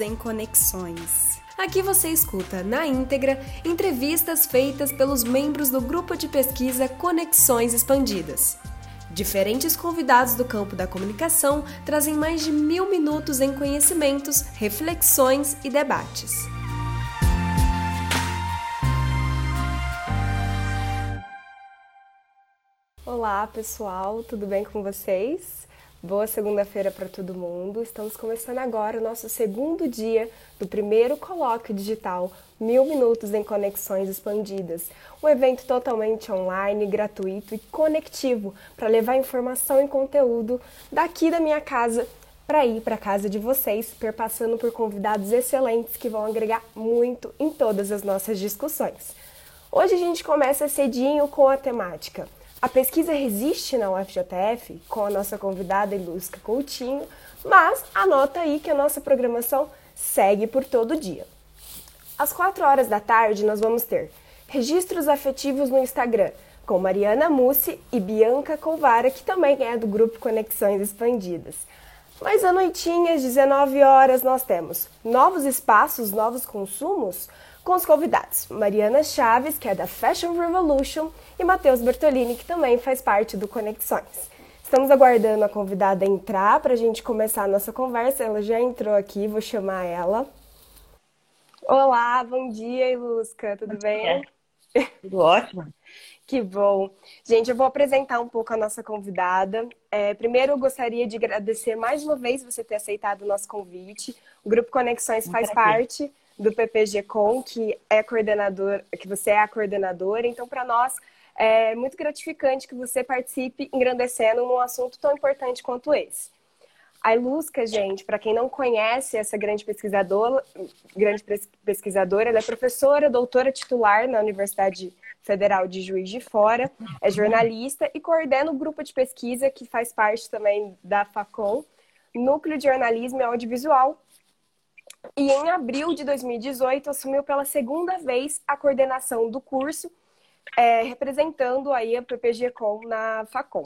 em Conexões. Aqui você escuta, na íntegra, entrevistas feitas pelos membros do grupo de pesquisa Conexões Expandidas. Diferentes convidados do campo da comunicação trazem mais de mil minutos em conhecimentos, reflexões e debates. Olá, pessoal, tudo bem com vocês? Boa segunda-feira para todo mundo. Estamos começando agora o nosso segundo dia do primeiro colóquio digital Mil Minutos em Conexões Expandidas, um evento totalmente online, gratuito e conectivo para levar informação e conteúdo daqui da minha casa para ir para a casa de vocês, perpassando por convidados excelentes que vão agregar muito em todas as nossas discussões. Hoje a gente começa cedinho com a temática a pesquisa resiste na UFJF com a nossa convidada Ilusca Coutinho, mas anota aí que a nossa programação segue por todo dia. Às 4 horas da tarde, nós vamos ter registros afetivos no Instagram com Mariana Mussi e Bianca Colvara, que também é do grupo Conexões Expandidas. Mas à noitinha, às 19 horas, nós temos novos espaços, novos consumos com os convidados. Mariana Chaves, que é da Fashion Revolution, e Matheus Bertolini, que também faz parte do Conexões. Estamos aguardando a convidada entrar para a gente começar a nossa conversa. Ela já entrou aqui, vou chamar ela. Olá, bom dia, Ilusca, tudo bom bem? Dia. Tudo ótimo. que bom. Gente, eu vou apresentar um pouco a nossa convidada. É, primeiro, eu gostaria de agradecer mais uma vez você ter aceitado o nosso convite. O Grupo Conexões faz parte do PPG Com, que é coordenador, que você é a coordenadora. Então, para nós é muito gratificante que você participe engrandecendo um assunto tão importante quanto esse. A Ilusca, gente, para quem não conhece essa grande pesquisadora, grande pesquisadora, ela é professora, doutora titular na Universidade Federal de Juiz de Fora, é jornalista e coordena o grupo de pesquisa que faz parte também da FACOM, Núcleo de Jornalismo e Audiovisual. E em abril de 2018 assumiu pela segunda vez a coordenação do curso é, representando aí a PPG-Com na FACOM.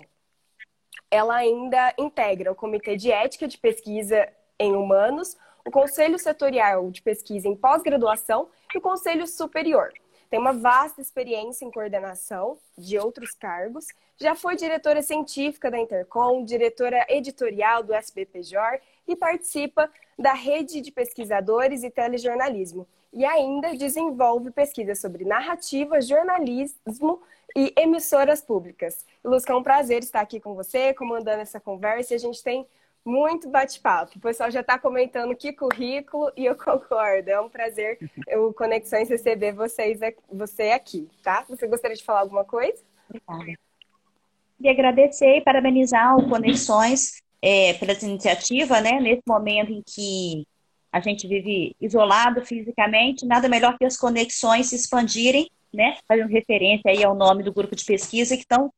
Ela ainda integra o Comitê de Ética de Pesquisa em Humanos, o Conselho Setorial de Pesquisa em Pós-Graduação e o Conselho Superior. Tem uma vasta experiência em coordenação de outros cargos. Já foi diretora científica da Intercom, diretora editorial do SBPJOR e participa da rede de pesquisadores e telejornalismo e ainda desenvolve pesquisas sobre narrativa, jornalismo e emissoras públicas. Luzca, é um prazer estar aqui com você, comandando essa conversa, e a gente tem muito bate-papo. O pessoal já está comentando que currículo e eu concordo. É um prazer o Conexões receber vocês, você aqui, tá? Você gostaria de falar alguma coisa? Obrigada. Queria agradecer e parabenizar o Conexões é, pela iniciativa, né? Nesse momento em que a gente vive isolado fisicamente, nada melhor que as conexões se expandirem, né? Fazendo referência aí ao nome do grupo de pesquisa que tão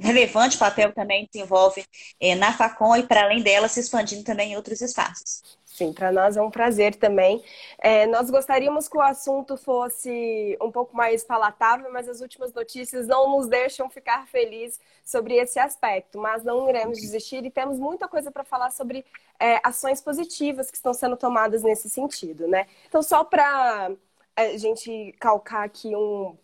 relevante papel também desenvolve é, na FACON e para além dela se expandindo também em outros espaços. Sim, para nós é um prazer também. É, nós gostaríamos que o assunto fosse um pouco mais palatável, mas as últimas notícias não nos deixam ficar felizes sobre esse aspecto. Mas não iremos desistir e temos muita coisa para falar sobre é, ações positivas que estão sendo tomadas nesse sentido, né? Então, só para a gente calcar aqui um,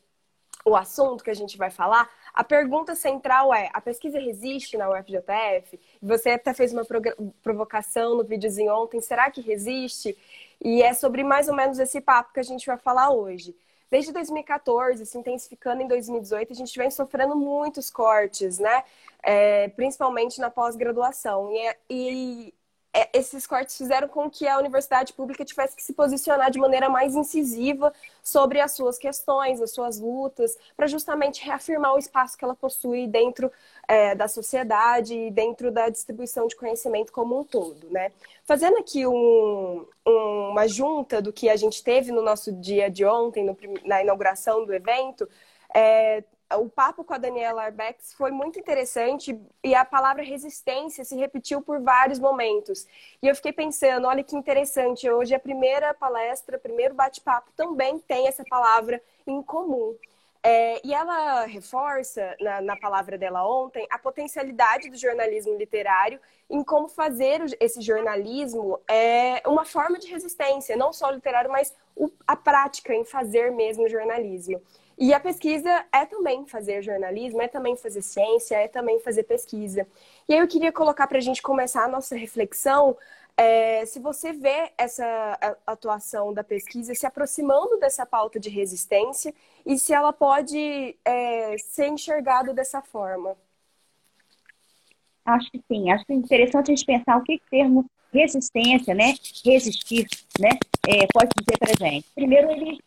o assunto que a gente vai falar, a pergunta central é: a pesquisa resiste na UFJF? Você até fez uma provocação no videozinho ontem, será que resiste? E é sobre mais ou menos esse papo que a gente vai falar hoje. Desde 2014, se intensificando em 2018, a gente vem sofrendo muitos cortes, né? É, principalmente na pós-graduação. E, é, e esses cortes fizeram com que a universidade pública tivesse que se posicionar de maneira mais incisiva sobre as suas questões, as suas lutas, para justamente reafirmar o espaço que ela possui dentro é, da sociedade e dentro da distribuição de conhecimento como um todo, né? Fazendo aqui um, uma junta do que a gente teve no nosso dia de ontem, no, na inauguração do evento, é, o papo com a Daniela Arbex foi muito interessante e a palavra resistência se repetiu por vários momentos. E eu fiquei pensando, olha que interessante, hoje a primeira palestra, primeiro bate-papo também tem essa palavra em comum. É, e ela reforça, na, na, palavra dela ontem, a potencialidade do jornalismo literário em como fazer esse jornalismo é uma forma de resistência, não só literário, mas o, a prática em fazer mesmo jornalismo. E a pesquisa é também fazer jornalismo, é também fazer ciência, é também fazer pesquisa. E aí eu queria colocar para a gente começar a nossa reflexão é, se você vê essa atuação da pesquisa se aproximando dessa pauta de resistência e se ela pode é, ser enxergada dessa forma. Acho que sim. Acho que é interessante a gente pensar o que o termo resistência, né, resistir, né, é, pode dizer para gente. Primeiro, ele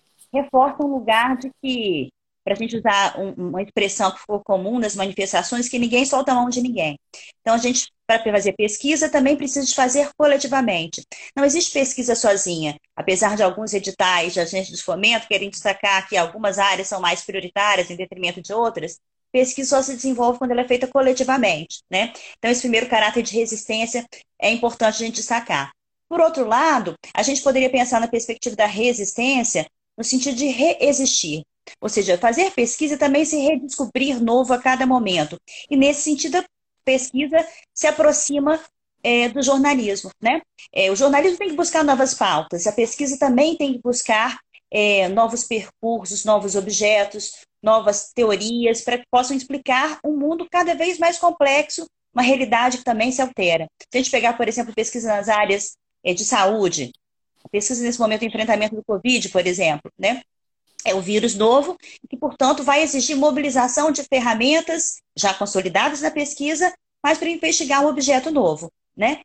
reforça um lugar de que para a gente usar um, uma expressão que ficou comum nas manifestações, que ninguém solta a mão de ninguém. Então, a gente, para fazer pesquisa, também precisa de fazer coletivamente. Não existe pesquisa sozinha. Apesar de alguns editais de agentes de fomento querem destacar que algumas áreas são mais prioritárias em detrimento de outras, pesquisa só se desenvolve quando ela é feita coletivamente, né? Então, esse primeiro caráter de resistência é importante a gente destacar. Por outro lado, a gente poderia pensar na perspectiva da resistência no sentido de reexistir. Ou seja, fazer pesquisa também se redescobrir novo a cada momento. E nesse sentido, a pesquisa se aproxima é, do jornalismo. Né? É, o jornalismo tem que buscar novas pautas, a pesquisa também tem que buscar é, novos percursos, novos objetos, novas teorias, para que possam explicar um mundo cada vez mais complexo, uma realidade que também se altera. Se a gente pegar, por exemplo, pesquisa nas áreas é, de saúde, pesquisa nesse momento do enfrentamento do Covid, por exemplo, né? é o vírus novo, que, portanto, vai exigir mobilização de ferramentas já consolidadas na pesquisa, mas para investigar um objeto novo, né?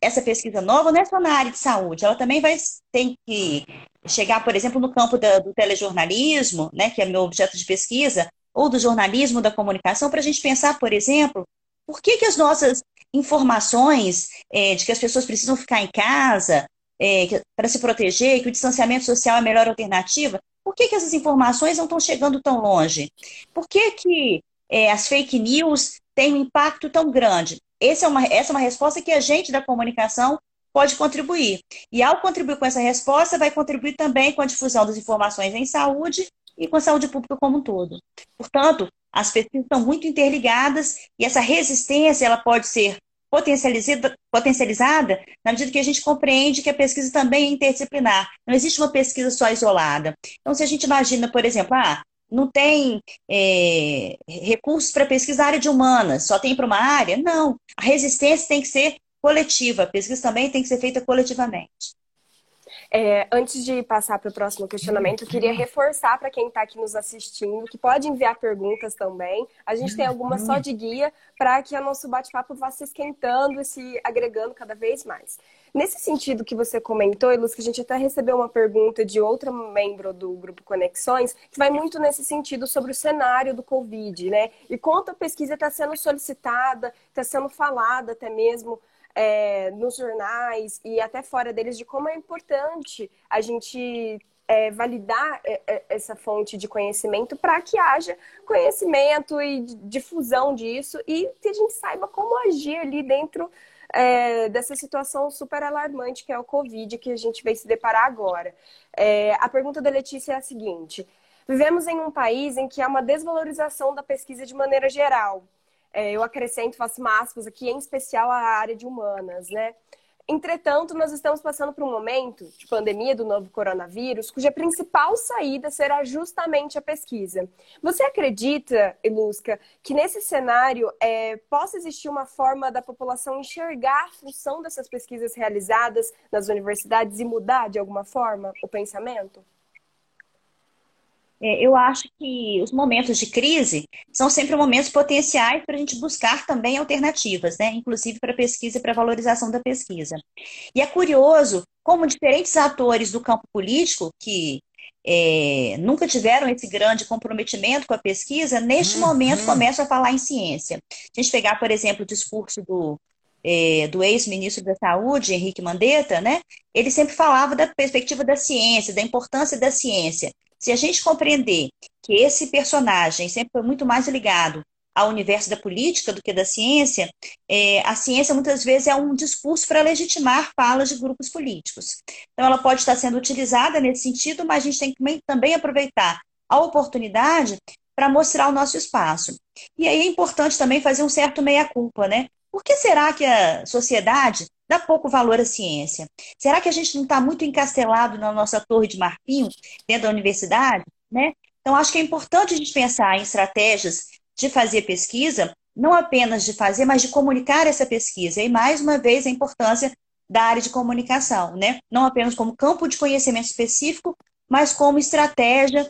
Essa pesquisa nova não é só na área de saúde, ela também vai ter que chegar, por exemplo, no campo da, do telejornalismo, né, que é meu objeto de pesquisa, ou do jornalismo da comunicação, para a gente pensar, por exemplo, por que, que as nossas informações é, de que as pessoas precisam ficar em casa é, para se proteger, que o distanciamento social é a melhor alternativa, por que, que essas informações não estão chegando tão longe? Por que, que é, as fake news têm um impacto tão grande? Essa é, uma, essa é uma resposta que a gente da comunicação pode contribuir. E ao contribuir com essa resposta, vai contribuir também com a difusão das informações em saúde e com a saúde pública como um todo. Portanto, as pesquisas estão muito interligadas e essa resistência ela pode ser potencializada, potencializada na medida que a gente compreende que a pesquisa também é interdisciplinar. Não existe uma pesquisa só isolada. Então, se a gente imagina, por exemplo, ah, não tem é, recursos para pesquisa área de humanas, só tem para uma área? Não. A resistência tem que ser coletiva, a pesquisa também tem que ser feita coletivamente. É, antes de passar para o próximo questionamento, eu queria reforçar para quem está aqui nos assistindo que pode enviar perguntas também. A gente tem algumas só de guia para que o nosso bate-papo vá se esquentando e se agregando cada vez mais. Nesse sentido que você comentou, Ilus, que a gente até recebeu uma pergunta de outra membro do Grupo Conexões, que vai muito nesse sentido sobre o cenário do Covid, né? E quanto a pesquisa está sendo solicitada, está sendo falada até mesmo é, nos jornais e até fora deles de como é importante a gente é, validar é, é, essa fonte de conhecimento para que haja conhecimento e difusão disso e que a gente saiba como agir ali dentro é, dessa situação super alarmante que é o Covid que a gente vai se deparar agora. É, a pergunta da Letícia é a seguinte: vivemos em um país em que há uma desvalorização da pesquisa de maneira geral. É, eu acrescento, faço aspas aqui, em especial a área de humanas, né? Entretanto, nós estamos passando por um momento de pandemia do novo coronavírus, cuja principal saída será justamente a pesquisa. Você acredita, Elusca, que nesse cenário é, possa existir uma forma da população enxergar a função dessas pesquisas realizadas nas universidades e mudar de alguma forma o pensamento? É, eu acho que os momentos de crise são sempre momentos potenciais para a gente buscar também alternativas, né? inclusive para pesquisa e para valorização da pesquisa. E é curioso como diferentes atores do campo político, que é, nunca tiveram esse grande comprometimento com a pesquisa, neste uhum. momento começam a falar em ciência. Se a gente pegar, por exemplo, o discurso do, é, do ex-ministro da Saúde, Henrique Mandetta, né? ele sempre falava da perspectiva da ciência, da importância da ciência. Se a gente compreender que esse personagem sempre foi muito mais ligado ao universo da política do que da ciência, é, a ciência muitas vezes é um discurso para legitimar falas de grupos políticos. Então, ela pode estar sendo utilizada nesse sentido, mas a gente tem que também aproveitar a oportunidade para mostrar o nosso espaço. E aí é importante também fazer um certo meia-culpa, né? Por que será que a sociedade dá pouco valor à ciência? Será que a gente não está muito encastelado na nossa torre de marfim, dentro da universidade? Né? Então, acho que é importante a gente pensar em estratégias de fazer pesquisa, não apenas de fazer, mas de comunicar essa pesquisa. E, mais uma vez, a importância da área de comunicação, né? Não apenas como campo de conhecimento específico, mas como estratégia,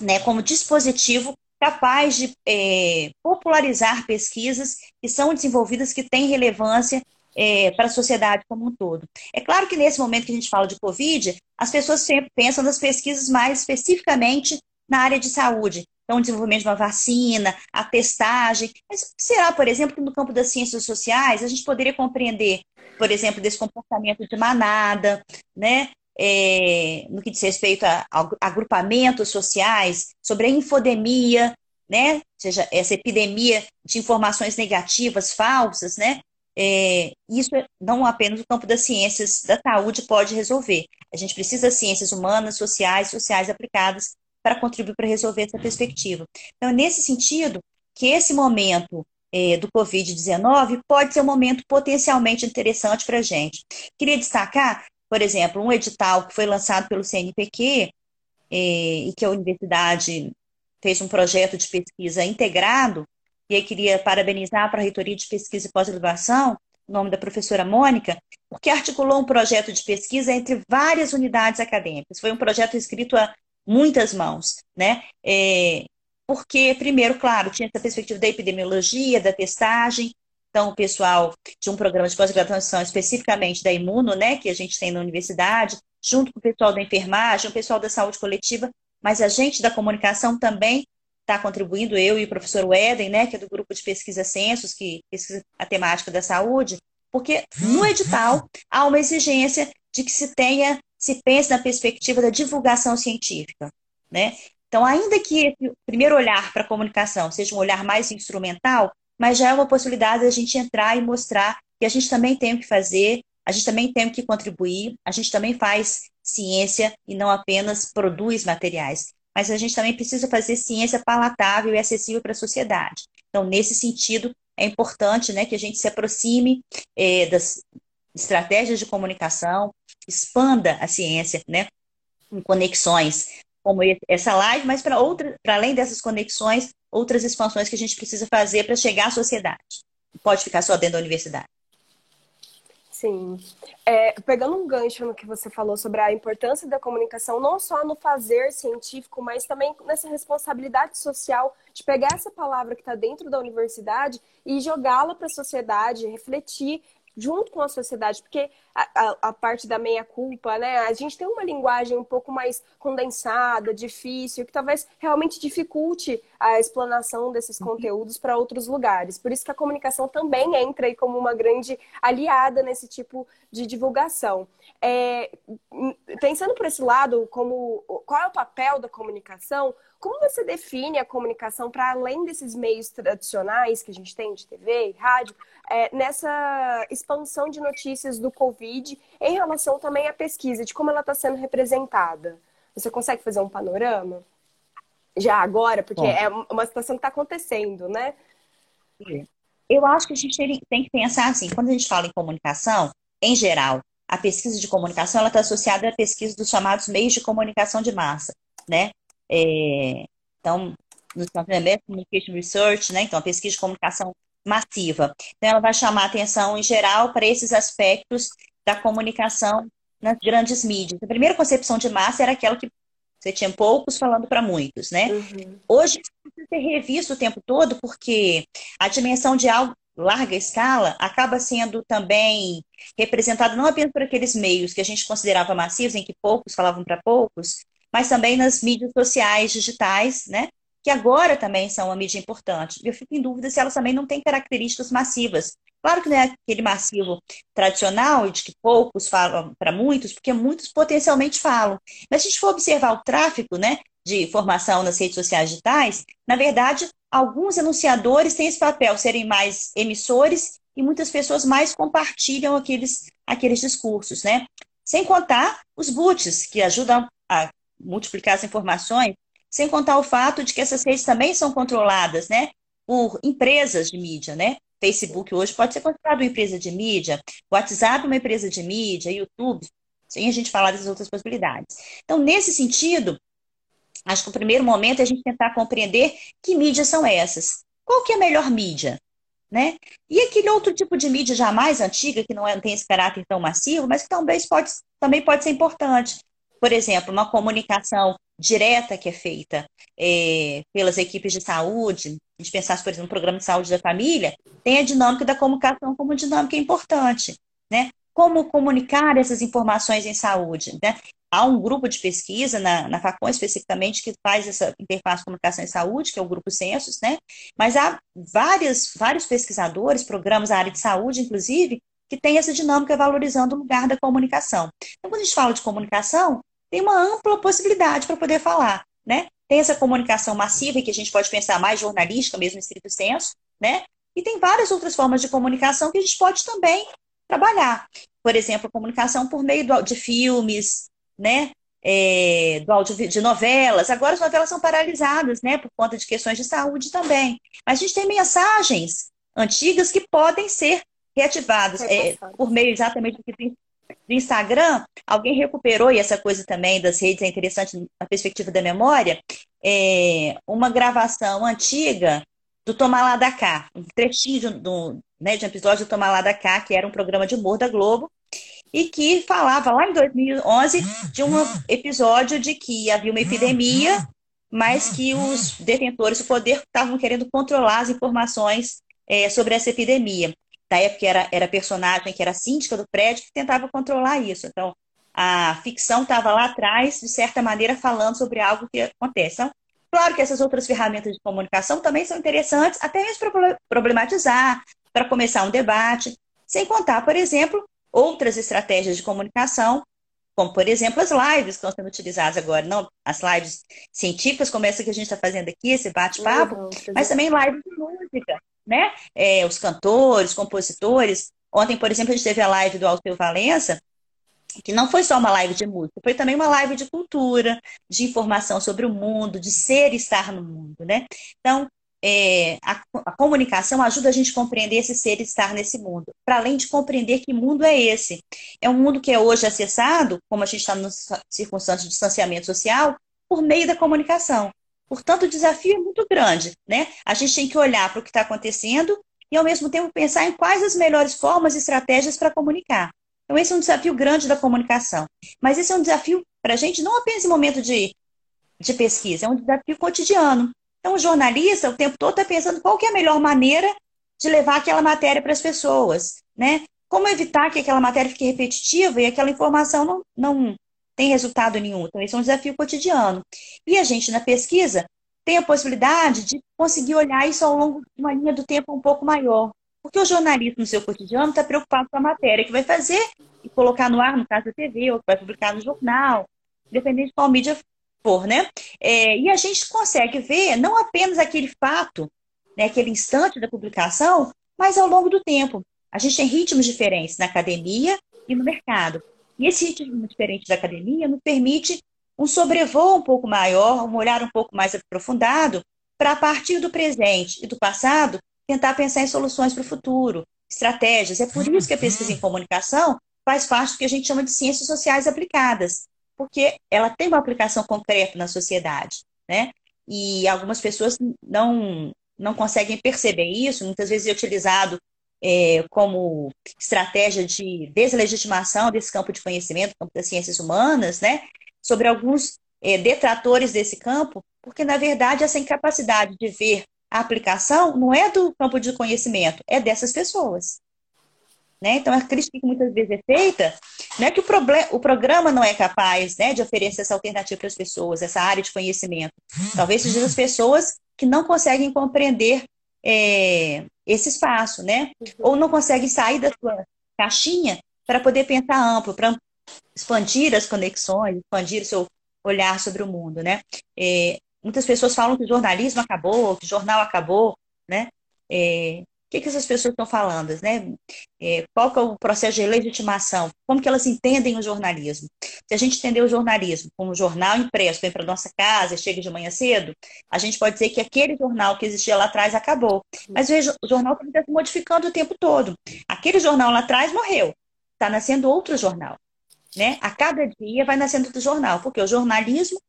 né, como dispositivo capaz de é, popularizar pesquisas que são desenvolvidas, que têm relevância é, para a sociedade como um todo. É claro que nesse momento que a gente fala de Covid, as pessoas sempre pensam nas pesquisas mais especificamente na área de saúde. Então, o desenvolvimento de uma vacina, a testagem. Mas será, por exemplo, que no campo das ciências sociais a gente poderia compreender, por exemplo, desse comportamento de manada, né? É, no que diz respeito a, a, agrupamentos sociais, sobre a infodemia, né? Ou seja, essa epidemia de informações negativas, falsas, né? É, isso é, não apenas o campo das ciências da saúde pode resolver. A gente precisa de ciências humanas, sociais, sociais aplicadas para contribuir para resolver essa perspectiva. Então, nesse sentido, que esse momento é, do Covid-19 pode ser um momento potencialmente interessante para a gente. Queria destacar, por exemplo, um edital que foi lançado pelo CNPq é, e que a universidade fez um projeto de pesquisa integrado, e aí queria parabenizar para a Reitoria de Pesquisa e Pós-Graduação, o nome da professora Mônica, porque articulou um projeto de pesquisa entre várias unidades acadêmicas. Foi um projeto escrito a muitas mãos, né? É, porque, primeiro, claro, tinha essa perspectiva da epidemiologia, da testagem, então, o pessoal de um programa de pós-graduação especificamente da Imuno, né, que a gente tem na universidade, junto com o pessoal da enfermagem, o pessoal da saúde coletiva, mas a gente da comunicação também está contribuindo, eu e o professor Eden, né, que é do grupo de pesquisa Censos, que pesquisa a temática da saúde, porque no edital há uma exigência de que se tenha, se pense na perspectiva da divulgação científica, né? Então, ainda que esse primeiro olhar para a comunicação seja um olhar mais instrumental, mas já é uma possibilidade da gente entrar e mostrar que a gente também tem o que fazer, a gente também tem o que contribuir, a gente também faz ciência e não apenas produz materiais. Mas a gente também precisa fazer ciência palatável e acessível para a sociedade. Então, nesse sentido, é importante né, que a gente se aproxime é, das estratégias de comunicação, expanda a ciência, né, em conexões como essa live, mas para além dessas conexões, outras expansões que a gente precisa fazer para chegar à sociedade. pode ficar só dentro da universidade. Sim. É, pegando um gancho no que você falou sobre a importância da comunicação, não só no fazer científico, mas também nessa responsabilidade social de pegar essa palavra que está dentro da universidade e jogá-la para a sociedade, refletir junto com a sociedade, porque a, a, a parte da meia-culpa, né? A gente tem uma linguagem um pouco mais condensada, difícil, que talvez realmente dificulte a explanação desses uhum. conteúdos para outros lugares. Por isso que a comunicação também entra aí como uma grande aliada nesse tipo de divulgação. É, pensando por esse lado, como qual é o papel da comunicação? Como você define a comunicação para além desses meios tradicionais que a gente tem de TV, rádio, é, nessa expansão de notícias do Covid em relação também à pesquisa, de como ela está sendo representada? Você consegue fazer um panorama? Já agora, porque Bom. é uma situação que está acontecendo, né? Eu acho que a gente tem que pensar assim, quando a gente fala em comunicação, em geral, a pesquisa de comunicação está associada à pesquisa dos chamados meios de comunicação de massa, né? É, então, no Mass Communication Research, né? Então, a pesquisa de comunicação massiva. Então, ela vai chamar atenção, em geral, para esses aspectos da comunicação nas grandes mídias. A primeira concepção de massa era aquela que você tinha poucos falando para muitos, né? Uhum. Hoje, precisa ser revisto o tempo todo, porque a dimensão de algo larga escala acaba sendo também representada não apenas por aqueles meios que a gente considerava massivos, em que poucos falavam para poucos, mas também nas mídias sociais digitais, né? Que agora também são uma mídia importante. Eu fico em dúvida se elas também não têm características massivas. Claro que não é aquele massivo tradicional, de que poucos falam para muitos, porque muitos potencialmente falam. Mas se a gente for observar o tráfego né, de informação nas redes sociais digitais, na verdade, alguns anunciadores têm esse papel, serem mais emissores e muitas pessoas mais compartilham aqueles, aqueles discursos, né? Sem contar os boots, que ajudam a multiplicar as informações Sem contar o fato de que essas redes também são controladas, né, por empresas de mídia, né? Facebook hoje pode ser considerado uma empresa de mídia, WhatsApp uma empresa de mídia, YouTube, sem a gente falar das outras possibilidades. Então, nesse sentido, acho que o primeiro momento é a gente tentar compreender que mídias são essas. Qual que é a melhor mídia? Né? E aquele outro tipo de mídia já mais antiga, que não, é, não tem esse caráter tão massivo, mas que talvez pode, também pode ser importante. Por exemplo, uma comunicação direta que é feita é, pelas equipes de saúde, a gente pensasse, por exemplo, no programa de saúde da família, tem a dinâmica da comunicação como dinâmica importante, né? Como comunicar essas informações em saúde, né? Há um grupo de pesquisa na, na especificamente que faz essa interface comunicação em saúde, que é o grupo Census, né? Mas há vários, vários pesquisadores, programas na área de saúde, inclusive, que tem essa dinâmica valorizando o lugar da comunicação. Então, quando a gente fala de comunicação, tem uma ampla possibilidade para poder falar, né? Tem essa comunicação massiva, que a gente pode pensar mais jornalística, mesmo em estrito senso, né? E tem várias outras formas de comunicação que a gente pode também trabalhar. Por exemplo, comunicação por meio de filmes, né? É, do áudio de novelas. Agora as novelas são paralisadas, né? Por conta de questões de saúde também. Mas a gente tem mensagens antigas que podem ser reativadas é, por meio exatamente do que do Instagram, alguém recuperou, e essa coisa também das redes é interessante na perspectiva da memória, é uma gravação antiga do Tomar Lá da Cá, um trechinho de, do, né, de um episódio do Tomar Lá da Cá, que era um programa de humor da Globo, e que falava lá em 2011 de um episódio de que havia uma epidemia, mas que os detentores do poder estavam querendo controlar as informações é, sobre essa epidemia da época era, era personagem que era síndica do prédio que tentava controlar isso. Então, a ficção estava lá atrás, de certa maneira, falando sobre algo que acontece. Então, claro que essas outras ferramentas de comunicação também são interessantes, até mesmo para problematizar, para começar um debate, sem contar, por exemplo, outras estratégias de comunicação, como, por exemplo, as lives que estão sendo utilizadas agora. Não as lives científicas, como essa que a gente está fazendo aqui, esse bate-papo, mas também lives de música né? É, os cantores, compositores. Ontem, por exemplo, a gente teve a live do Alceu Valença, que não foi só uma live de música, foi também uma live de cultura, de informação sobre o mundo, de ser e estar no mundo, né? Então, é, a, a, comunicação ajuda a gente a compreender esse ser e estar nesse mundo, para além de compreender que mundo é esse. É um mundo que é hoje acessado, como a gente está no circunstância de distanciamento social, por meio da comunicação. Portanto, o desafio é muito grande, né? A gente tem que olhar para o que está acontecendo e, ao mesmo tempo, pensar em quais as melhores formas e estratégias para comunicar. Então, esse é um desafio grande da comunicação. Mas esse é um desafio para a gente não apenas em momento de, de pesquisa, é um desafio cotidiano. Então, o jornalista, o tempo todo, está pensando qual é a melhor maneira de levar aquela matéria para as pessoas, né? Como evitar que aquela matéria fique repetitiva e aquela informação não, não, tem resultado nenhum. Então, esse é um desafio cotidiano. E a gente, na pesquisa, tem a possibilidade de conseguir olhar isso ao longo de uma linha do tempo um pouco maior. Porque o jornalista, no seu cotidiano, está preocupado com a matéria que vai fazer e colocar no ar, no caso da TV, ou que vai publicar no jornal, dependendo de qual mídia for, né? É, e a gente consegue ver não apenas aquele fato, né, aquele instante da publicação, mas ao longo do tempo. A gente tem ritmos diferentes na academia e no mercado. E esse ritmo diferente da academia nos permite um sobrevoo um pouco maior, um olhar um pouco mais aprofundado, para a partir do presente e do passado tentar pensar em soluções para o futuro, estratégias. É por isso que a pesquisa em comunicação faz parte do que a gente chama de ciências sociais aplicadas, porque ela tem uma aplicação concreta na sociedade, né? E algumas pessoas não não conseguem perceber isso, muitas vezes é utilizado é, como estratégia de deslegitimação desse campo de conhecimento, campo das ciências humanas, né, sobre alguns é, detratores desse campo, porque, na verdade, essa incapacidade de ver a aplicação não é do campo de conhecimento, é dessas pessoas. Né? Então, a crítica que muitas vezes é feita não é que o, o programa não é capaz né, de oferecer essa alternativa para as pessoas, essa área de conhecimento. Talvez sejam as pessoas que não conseguem compreender é, esse espaço, né? Uhum. Ou não consegue sair da sua caixinha para poder pensar amplo, para expandir as conexões, expandir o seu olhar sobre o mundo, né? É, muitas pessoas falam que o jornalismo acabou, que o jornal acabou, né? É, que, que essas pessoas estão falando, né? É, qual que é o processo de legitimação? Como que elas entendem o jornalismo? Se a gente entender o jornalismo como um jornal impresso, vem para nossa casa, chega de manhã cedo, a gente pode dizer que aquele jornal que existia lá atrás acabou. Mas veja, o jornal está se modificando o tempo todo. Aquele jornal lá atrás morreu. Está nascendo outro jornal. Né? A cada dia vai nascendo outro jornal, porque o jornalismo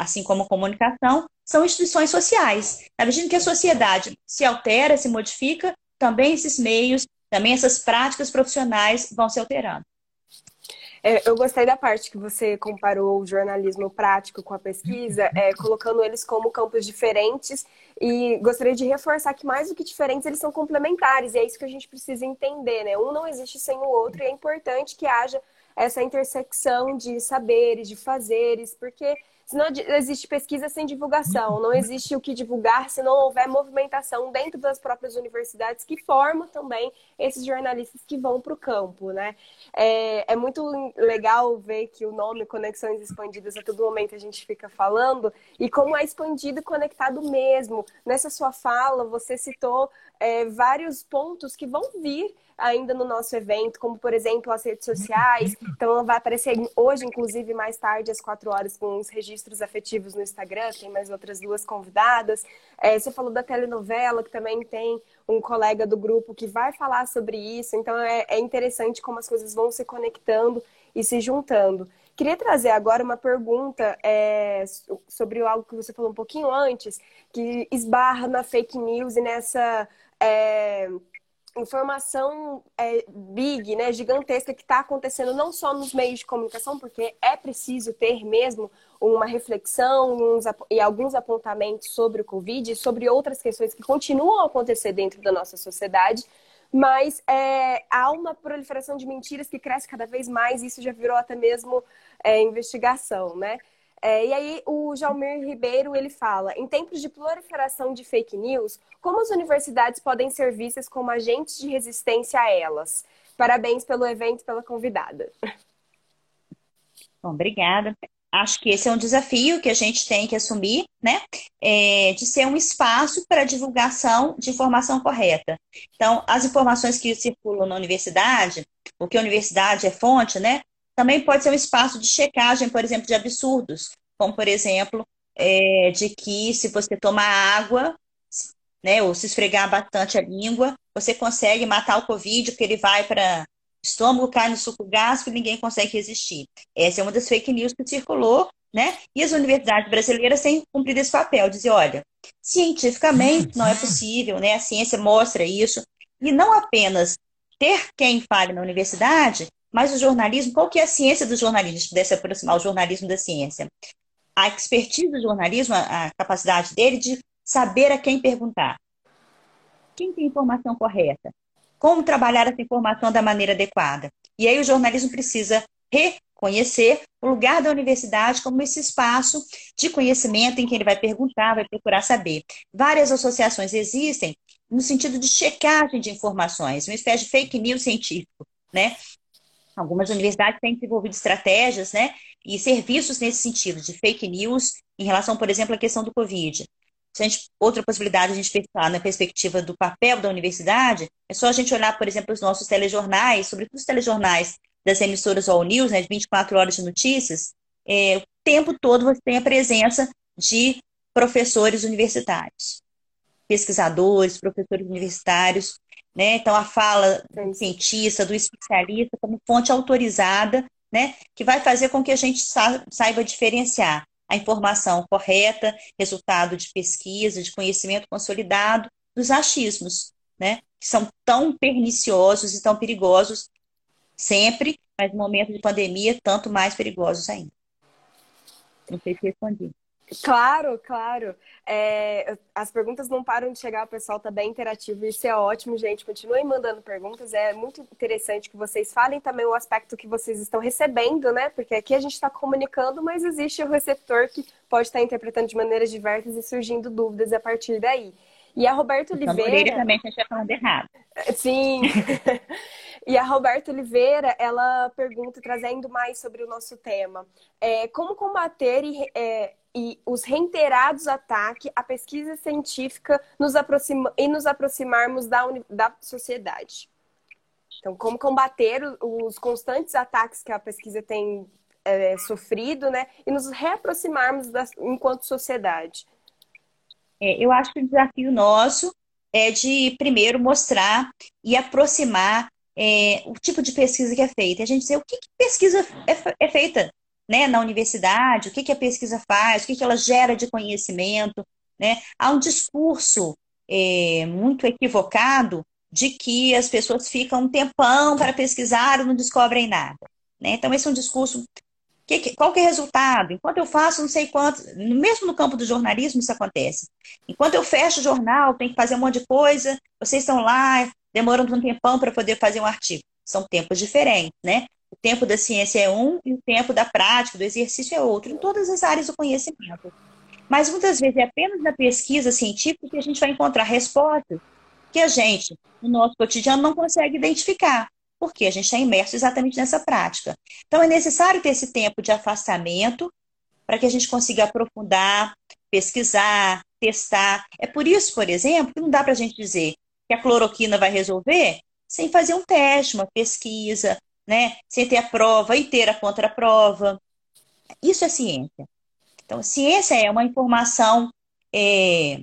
assim como a comunicação, são instituições sociais. Na medida que a sociedade se altera, se modifica, também esses meios, também essas práticas profissionais vão se alterando. É, eu gostei da parte que você comparou o jornalismo prático com a pesquisa, é, colocando eles como campos diferentes. E gostaria de reforçar que, mais do que diferentes, eles são complementares. E é isso que a gente precisa entender, né? Um não existe sem o outro, e é importante que haja essa intersecção de saberes, de fazeres, porque não existe pesquisa sem divulgação, não existe o que divulgar se não houver movimentação dentro das próprias universidades que formam também esses jornalistas que vão para o campo, né? É, é, muito legal ver que o nome Conexões Expandidas a todo momento a gente fica falando e como é expandido e conectado mesmo. Nessa sua fala, você citou é, vários pontos que vão vir ainda no nosso evento, como por exemplo as redes sociais. Então vai aparecer hoje, inclusive, mais tarde, às quatro horas, com os registros afetivos no Instagram. Tem mais outras duas convidadas. É, você falou da telenovela, que também tem um colega do grupo que vai falar sobre isso. Então é, é interessante como as coisas vão se conectando e se juntando. Queria trazer agora uma pergunta é, sobre algo que você falou um pouquinho antes, que esbarra na fake news e nessa é, informação é, big, né, gigantesca que está acontecendo não só nos meios de comunicação, porque é preciso ter mesmo uma reflexão uns, e alguns apontamentos sobre o Covid e sobre outras questões que continuam a acontecer dentro da nossa sociedade, mas é, há uma proliferação de mentiras que cresce cada vez mais, e isso já virou até mesmo é, investigação, né? É, e aí o Jalmir Ribeiro ele fala: em tempos de proliferação de fake news, como as universidades podem ser vistas como agentes de resistência a elas? Parabéns pelo evento, pela convidada. Bom, obrigada. Acho que esse é um desafio que a gente tem que assumir, né? É, de ser um espaço para divulgação de informação correta. Então, as informações que circulam na universidade, o que a universidade é fonte, né? Também pode ser um espaço de checagem, por exemplo, de absurdos, como, por exemplo, é, de que se você tomar água, né, ou se esfregar bastante a língua, você consegue matar o Covid, porque ele vai para estômago, cai no suco gástrico e ninguém consegue resistir. Essa é uma das fake news que circulou, né? E as universidades brasileiras têm cumprido esse papel, dizer, olha, cientificamente não é possível, né? A ciência mostra isso. E não apenas ter quem fale na universidade, mas o jornalismo, qual que é a ciência do jornalismo? Se pudesse aproximar o jornalismo da ciência. A expertise do jornalismo, a capacidade dele de saber a quem perguntar. Quem tem informação correta? Como trabalhar essa informação da maneira adequada? E aí o jornalismo precisa reconhecer o lugar da universidade como esse espaço de conhecimento em que ele vai perguntar, vai procurar saber. Várias associações existem no sentido de checagem de informações, uma espécie de fake news científico, né? Algumas universidades têm desenvolvido estratégias né, e serviços nesse sentido, de fake news, em relação, por exemplo, à questão do Covid. Gente, outra possibilidade a gente pensar na perspectiva do papel da universidade, é só a gente olhar, por exemplo, os nossos telejornais, sobretudo os telejornais das emissoras All News, né, de 24 horas de notícias, é, o tempo todo você tem a presença de professores universitários, pesquisadores, professores universitários, né? Então, a fala do cientista, do especialista, como fonte autorizada, né? que vai fazer com que a gente saiba diferenciar a informação correta, resultado de pesquisa, de conhecimento consolidado, dos achismos, né? que são tão perniciosos e tão perigosos sempre, mas no momento de pandemia, tanto mais perigosos ainda. Não sei se respondi. Claro, claro. É, as perguntas não param de chegar, o pessoal está bem interativo, isso é ótimo, gente. Continuem mandando perguntas, é muito interessante que vocês falem também o aspecto que vocês estão recebendo, né? Porque aqui a gente está comunicando, mas existe o receptor que pode estar interpretando de maneiras diversas e surgindo dúvidas a partir daí. E a Roberta Oliveira. também está falando errado. Sim. E a Roberta Oliveira, ela pergunta, trazendo mais sobre o nosso tema, é, como combater e, é, e os reiterados ataques à pesquisa científica nos aproxima, e nos aproximarmos da, da sociedade. Então, como combater os constantes ataques que a pesquisa tem é, sofrido, né? E nos reaproximarmos da, enquanto sociedade. É, eu acho que o desafio nosso é de, primeiro, mostrar e aproximar é, o tipo de pesquisa que é feita. A gente dizer o que, que pesquisa é, é, feita né, na universidade, o que, que a pesquisa faz, o que, que ela gera de conhecimento. Né? Há um discurso é, muito equivocado de que as pessoas ficam um tempão para pesquisar e não descobrem nada. Né? Então, esse é um discurso que, qual que é o resultado? Enquanto eu faço não sei quanto, mesmo no campo do jornalismo isso acontece. Enquanto eu fecho o jornal, tem que fazer um monte de coisa, vocês estão lá, demoram um tempão para poder fazer um artigo. São tempos diferentes, né? O tempo da ciência é um e o tempo da prática, do exercício é outro, em todas as áreas do conhecimento. Mas muitas vezes é apenas na pesquisa científica que a gente vai encontrar respostas que a gente, no nosso cotidiano, não consegue identificar porque a gente está imerso exatamente nessa prática. Então, é necessário ter esse tempo de afastamento para que a gente consiga aprofundar, pesquisar, testar. É por isso, por exemplo, que não dá para a gente dizer que a cloroquina vai resolver sem fazer um teste, uma pesquisa, né? sem ter a prova e ter a contraprova. Isso é ciência. Então, ciência é uma informação é,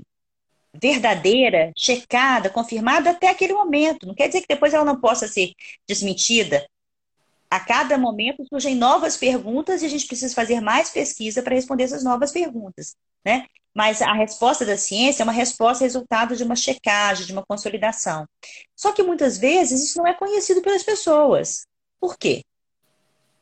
verdadeira, checada, confirmada até aquele momento. Não quer dizer que depois ela não possa ser desmentida. A cada momento surgem novas perguntas e a gente precisa fazer mais pesquisa para responder essas novas perguntas, né? Mas a resposta da ciência é uma resposta resultado de uma checagem, de uma consolidação. Só que muitas vezes isso não é conhecido pelas pessoas. Por quê?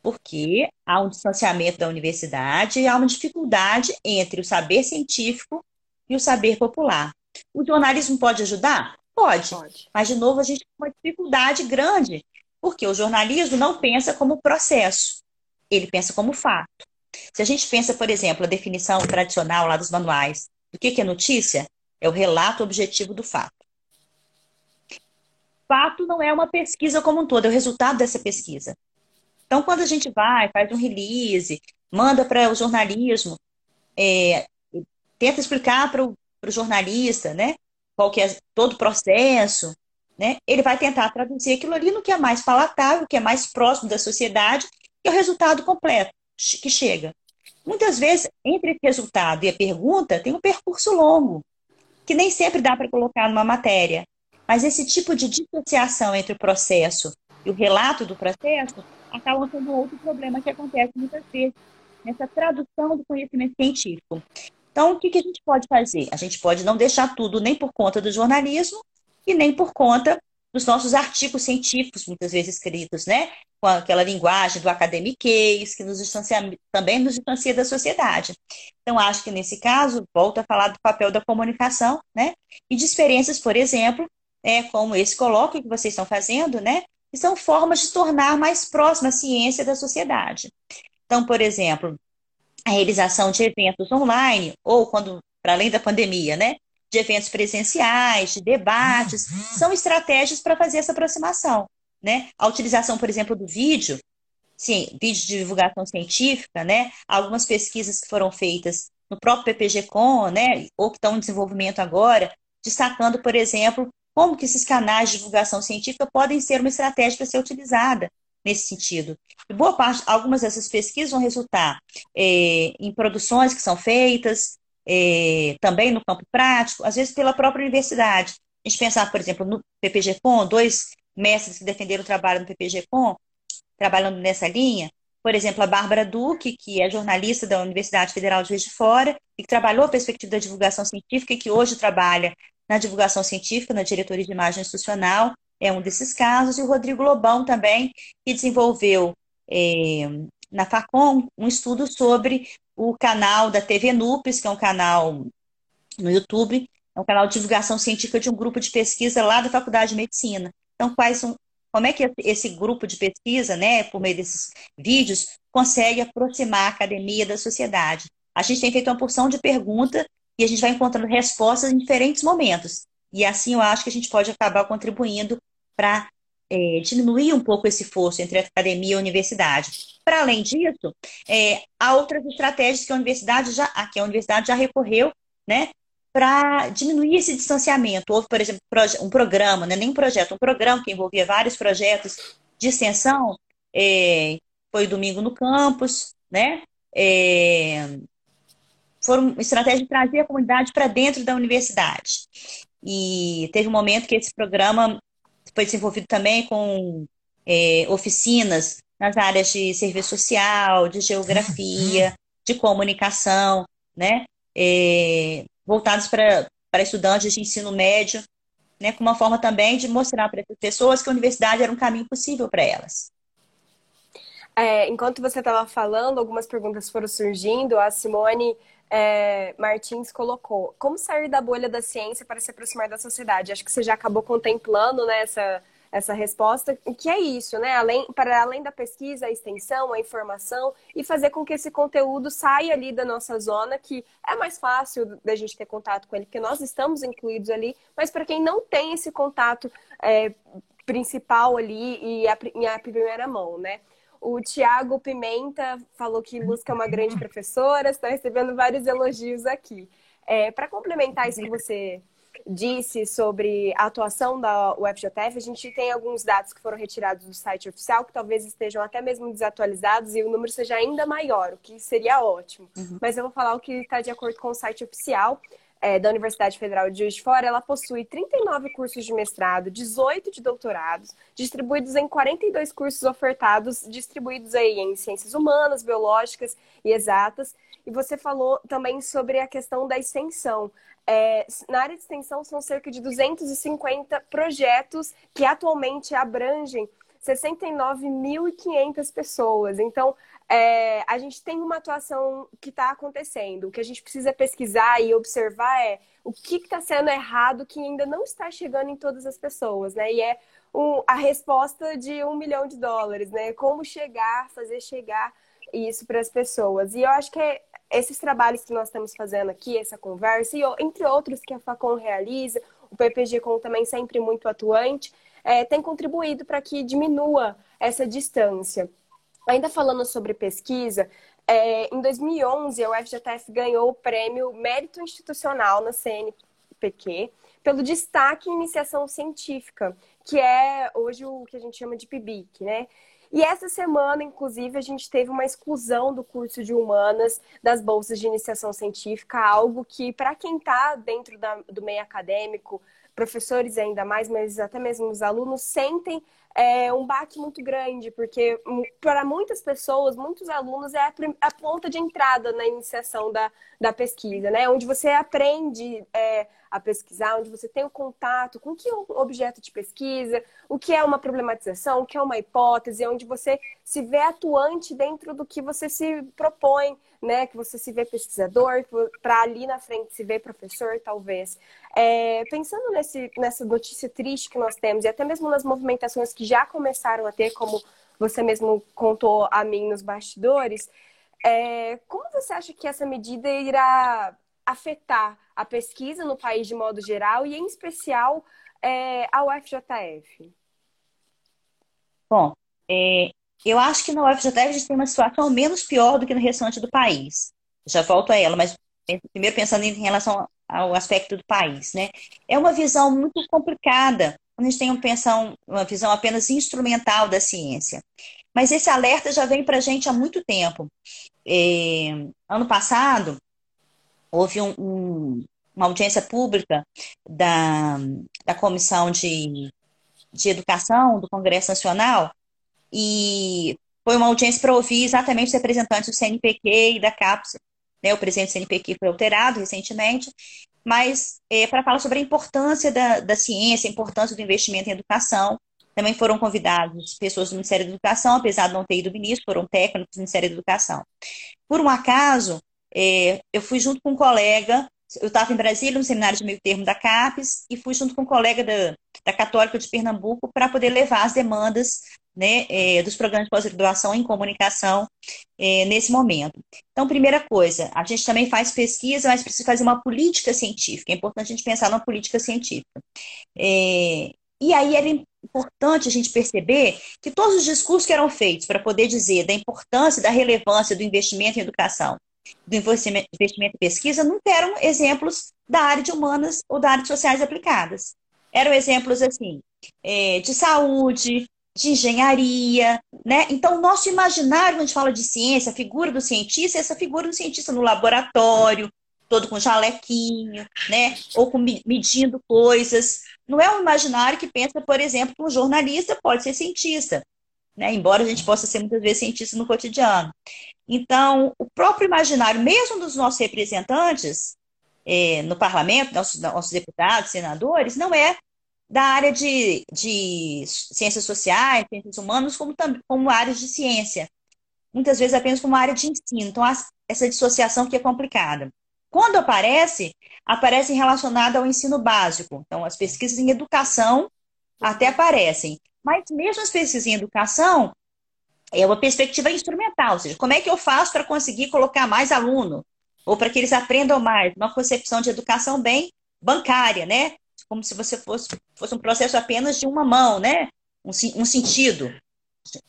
Porque há um distanciamento da universidade e há uma dificuldade entre o saber científico e o saber popular. O jornalismo pode ajudar? Pode. pode. Mas, de novo, a gente tem uma dificuldade grande, porque o jornalismo não pensa como processo, ele pensa como fato. Se a gente pensa, por exemplo, a definição tradicional lá dos manuais, do que é notícia? É o relato objetivo do fato. Fato não é uma pesquisa como um todo, é o resultado dessa pesquisa. Então, quando a gente vai, faz um release, manda para o jornalismo, é, tenta explicar para o o jornalista, né? Qual que é todo o processo, né? Ele vai tentar traduzir aquilo ali no que é mais palatável, que é mais próximo da sociedade, e é o resultado completo que chega. Muitas vezes, entre esse resultado e a pergunta, tem um percurso longo, que nem sempre dá para colocar numa matéria. Mas esse tipo de dissociação entre o processo e o relato do processo acaba sendo outro problema que acontece muitas vezes nessa tradução do conhecimento científico. Então, o que, que a gente pode fazer? A gente pode não deixar tudo nem por conta do jornalismo e nem por conta dos nossos artigos científicos, muitas vezes escritos, né? Com aquela linguagem do academiquez, que nos distancia, também nos distancia da sociedade. Então, acho que nesse caso, volto a falar do papel da comunicação, né? E de experiências, por exemplo, é, como esse colóquio que vocês estão fazendo, né? Que são formas de tornar mais próxima a ciência da sociedade. Então, por exemplo, a realização de eventos online, ou quando, para além da pandemia, né? De eventos presenciais, de debates, são estratégias para fazer essa aproximação. Né? A utilização, por exemplo, do vídeo, sim, vídeo de divulgação científica, né? Algumas pesquisas que foram feitas no próprio PPG-Com, né? Ou que estão em desenvolvimento agora, destacando, por exemplo, como que esses canais de divulgação científica podem ser uma estratégia para ser utilizada nesse sentido. E boa parte, algumas dessas pesquisas vão resultar é, em produções que são feitas, é, também no campo prático, às vezes pela própria universidade. A gente pensar, por exemplo, no PPG-Com, dois mestres que defenderam o trabalho no PPG-Com, trabalhando nessa linha, por exemplo, a Bárbara Duque, que é jornalista da Universidade Federal de Juiz de Fora e que trabalhou a perspectiva da divulgação científica e que hoje trabalha na divulgação científica, na diretoria de imagem institucional, é um desses casos, e o Rodrigo Lobão também, que desenvolveu é, na FACOM um estudo sobre o canal da TV Nupes, que é um canal no YouTube, é um canal de divulgação científica de um grupo de pesquisa lá da Faculdade de Medicina. Então, quais são, como é que esse grupo de pesquisa, né, por meio desses vídeos, consegue aproximar a academia da sociedade? A gente tem feito uma porção de perguntas e a gente vai encontrando respostas em diferentes momentos. E assim eu acho que a gente pode acabar contribuindo para é, diminuir um pouco esse fosso entre academia e universidade. Para além disso, é, há outras estratégias que a universidade já, a que a universidade já recorreu, né, para diminuir esse distanciamento. Houve, por exemplo, um programa, né, nem um projeto, um programa que envolvia vários projetos de extensão, é, foi domingo no campus, né? É, foram uma estratégia de trazer a comunidade para dentro da universidade. E teve um momento que esse programa foi desenvolvido também com é, oficinas nas áreas de serviço social, de geografia, de comunicação, né? É, voltados para, para estudantes de ensino médio, né? com uma forma também de mostrar para essas pessoas que a universidade era um caminho possível para elas. É, enquanto você estava falando, algumas perguntas foram surgindo. A Simone é, Martins colocou: como sair da bolha da ciência para se aproximar da sociedade? Acho que você já acabou contemplando né, essa, essa resposta, que é isso, né? Além, para além da pesquisa, a extensão, a informação e fazer com que esse conteúdo saia ali da nossa zona, que é mais fácil da gente ter contato com ele, porque nós estamos incluídos ali, mas para quem não tem esse contato é, principal ali e a, em a primeira mão, né? O Tiago Pimenta falou que Lusca é uma grande professora, está recebendo vários elogios aqui. É, Para complementar isso que você disse sobre a atuação da UFJF, a gente tem alguns dados que foram retirados do site oficial, que talvez estejam até mesmo desatualizados e o número seja ainda maior, o que seria ótimo. Uhum. Mas eu vou falar o que está de acordo com o site oficial é, da Universidade Federal de Juiz de Fora, ela possui 39 cursos de mestrado, 18 de doutorados, distribuídos em 42 cursos ofertados, distribuídos aí em ciências humanas, biológicas e exatas. E você falou também sobre a questão da extensão. É, na área de extensão, são cerca de 250 projetos que atualmente abrangem 69.500 pessoas. Então, é, a gente tem uma atuação que está acontecendo. O que a gente precisa pesquisar e observar é o que está sendo errado que ainda não está chegando em todas as pessoas, né? E é um, a resposta de um milhão de dólares, né? Como chegar, fazer chegar isso para as pessoas. E eu acho que é esses trabalhos que nós estamos fazendo aqui, essa conversa, e entre outros que a Facom realiza, o PPG com também sempre muito atuante, é, tem contribuído para que diminua essa distância. Ainda falando sobre pesquisa, é, em 2011 a UFJF ganhou o prêmio Mérito Institucional na CNPq pelo destaque em iniciação científica, que é hoje o que a gente chama de PIBIC, né? E essa semana, inclusive, a gente teve uma exclusão do curso de humanas das bolsas de iniciação científica, algo que, para quem está dentro da, do meio acadêmico, professores ainda mais, mas até mesmo os alunos sentem é um baque muito grande, porque para muitas pessoas, muitos alunos, é a, a, ponta de entrada na iniciação da, da pesquisa, né? Onde você aprende é, a pesquisar, onde você tem o contato com que é objeto de pesquisa, o que é uma problematização, o que é uma hipótese, onde você se vê atuante dentro do que você se propõe, né? Que você se vê pesquisador, para ali na frente se vê professor, talvez. É, pensando nesse, nessa notícia triste que nós temos, e até mesmo nas movimentações que já começaram a ter, como você mesmo contou a mim nos bastidores, é, como você acha que essa medida irá afetar a pesquisa no país de modo geral e, em especial, é, a UFJF? Bom, é, eu acho que na UFJF a gente tem uma situação menos pior do que no restante do país. Já volto a ela, mas primeiro pensando em relação ao aspecto do país, né? É uma visão muito complicada quando a gente tem uma, pensão, uma visão apenas instrumental da ciência. Mas esse alerta já vem para a gente há muito tempo. É, ano passado, houve um, um, uma audiência pública da, da Comissão de, de Educação do Congresso Nacional e foi uma audiência para ouvir exatamente os representantes do CNPq e da CAPES. Né? O presidente do CNPq foi alterado recentemente, mas é, para falar sobre a importância da, da ciência, a importância do investimento em educação. Também foram convidados pessoas do Ministério da Educação, apesar de não ter ido ministro, foram técnicos do Ministério da Educação. Por um acaso, é, eu fui junto com um colega, eu estava em Brasília, no seminário de meio termo da CAPES, e fui junto com um colega da, da Católica de Pernambuco para poder levar as demandas né, é, dos programas de pós-graduação em comunicação é, nesse momento. Então, primeira coisa, a gente também faz pesquisa, mas precisa fazer uma política científica. É importante a gente pensar numa política científica. É, e aí era importante a gente perceber que todos os discursos que eram feitos para poder dizer da importância, da relevância do investimento em educação, do investimento em pesquisa, não eram exemplos da área de humanas ou da área de sociais aplicadas. Eram exemplos assim, é, de saúde, de engenharia, né? Então, o nosso imaginário, quando a gente fala de ciência, a figura do cientista, é essa figura do cientista no laboratório, todo com jalequinho, né? Ou com, medindo coisas. Não é um imaginário que pensa, por exemplo, que um jornalista pode ser cientista, né? Embora a gente possa ser muitas vezes cientista no cotidiano. Então, o próprio imaginário, mesmo dos nossos representantes é, no parlamento, nossos, nossos deputados, senadores, não é da área de, de ciências sociais, ciências humanas, como, como áreas de ciência. Muitas vezes apenas como área de ensino. Então, essa dissociação que é complicada. Quando aparece, aparece relacionada ao ensino básico. Então, as pesquisas em educação até aparecem. Mas mesmo as pesquisas em educação, é uma perspectiva instrumental, ou seja, como é que eu faço para conseguir colocar mais aluno? Ou para que eles aprendam mais? Uma concepção de educação bem bancária, né? Como se você fosse, fosse um processo apenas de uma mão, né? Um, um sentido.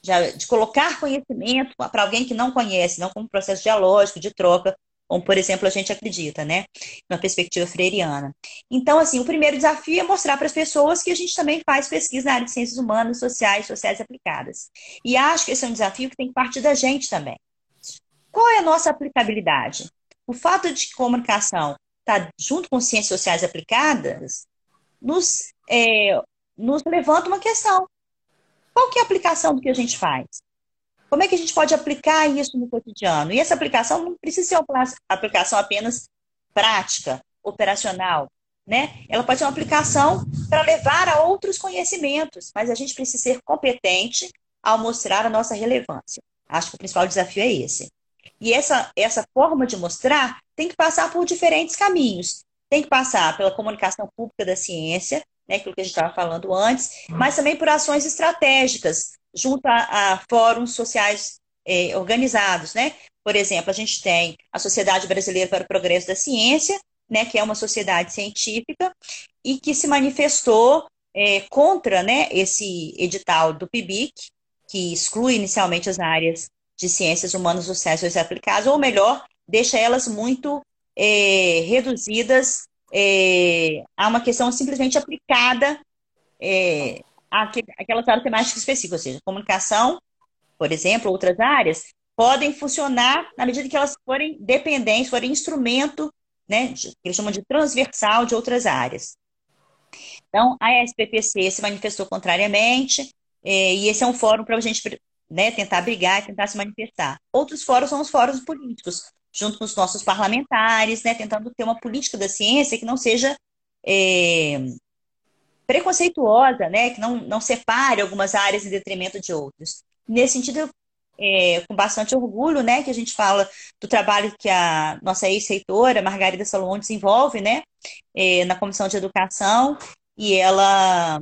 De, de colocar conhecimento para alguém que não conhece, não como um processo dialógico, de troca, como, por exemplo, a gente acredita, né? Na perspectiva freiriana. Então, assim, o primeiro desafio é mostrar para as pessoas que a gente também faz pesquisa na área de ciências humanas, sociais, sociais aplicadas. E acho que esse é um desafio que tem que partir da gente também. Qual é a nossa aplicabilidade? O fato de comunicação estar tá junto com ciências sociais aplicadas nos, é, nos levanta uma questão. Qual que é a aplicação do que a gente faz? Como é que a gente pode aplicar isso no cotidiano? E essa aplicação não precisa ser uma aplicação apenas prática, operacional, né? Ela pode ser uma aplicação para levar a outros conhecimentos, mas a gente precisa ser competente ao mostrar a nossa relevância. Acho que o principal desafio é esse. E essa, essa forma de mostrar tem que passar por diferentes caminhos. Tem que passar pela comunicação pública da ciência, né, aquilo que a gente estava falando antes, mas também por ações estratégicas, junto a, a fóruns sociais é, organizados, né? Por exemplo, a gente tem a Sociedade Brasileira para o Progresso da Ciência, né, que é uma sociedade científica e que se manifestou é, contra né, esse edital do PIBIC, que exclui inicialmente as áreas de ciências humanas, sociais e aplicadas, ou melhor, deixa elas muito é, reduzidas é, a uma questão simplesmente aplicada é, aquelas áreas temáticas específicas, ou seja, comunicação, por exemplo, outras áreas, podem funcionar na medida que elas forem dependentes, forem instrumento, né, que eles chamam de transversal de outras áreas. Então, a SPPC se manifestou contrariamente, é, e esse é um fórum para a gente né, tentar brigar e tentar se manifestar. Outros fóruns são os fóruns políticos, junto com os nossos parlamentares, né, tentando ter uma política da ciência que não seja é, preconceituosa, né, que não, não separe algumas áreas em detrimento de outras. Nesse sentido, é, com bastante orgulho, né, que a gente fala do trabalho que a nossa ex-reitora, Margarida Salomão, desenvolve, né, é, na Comissão de Educação, e ela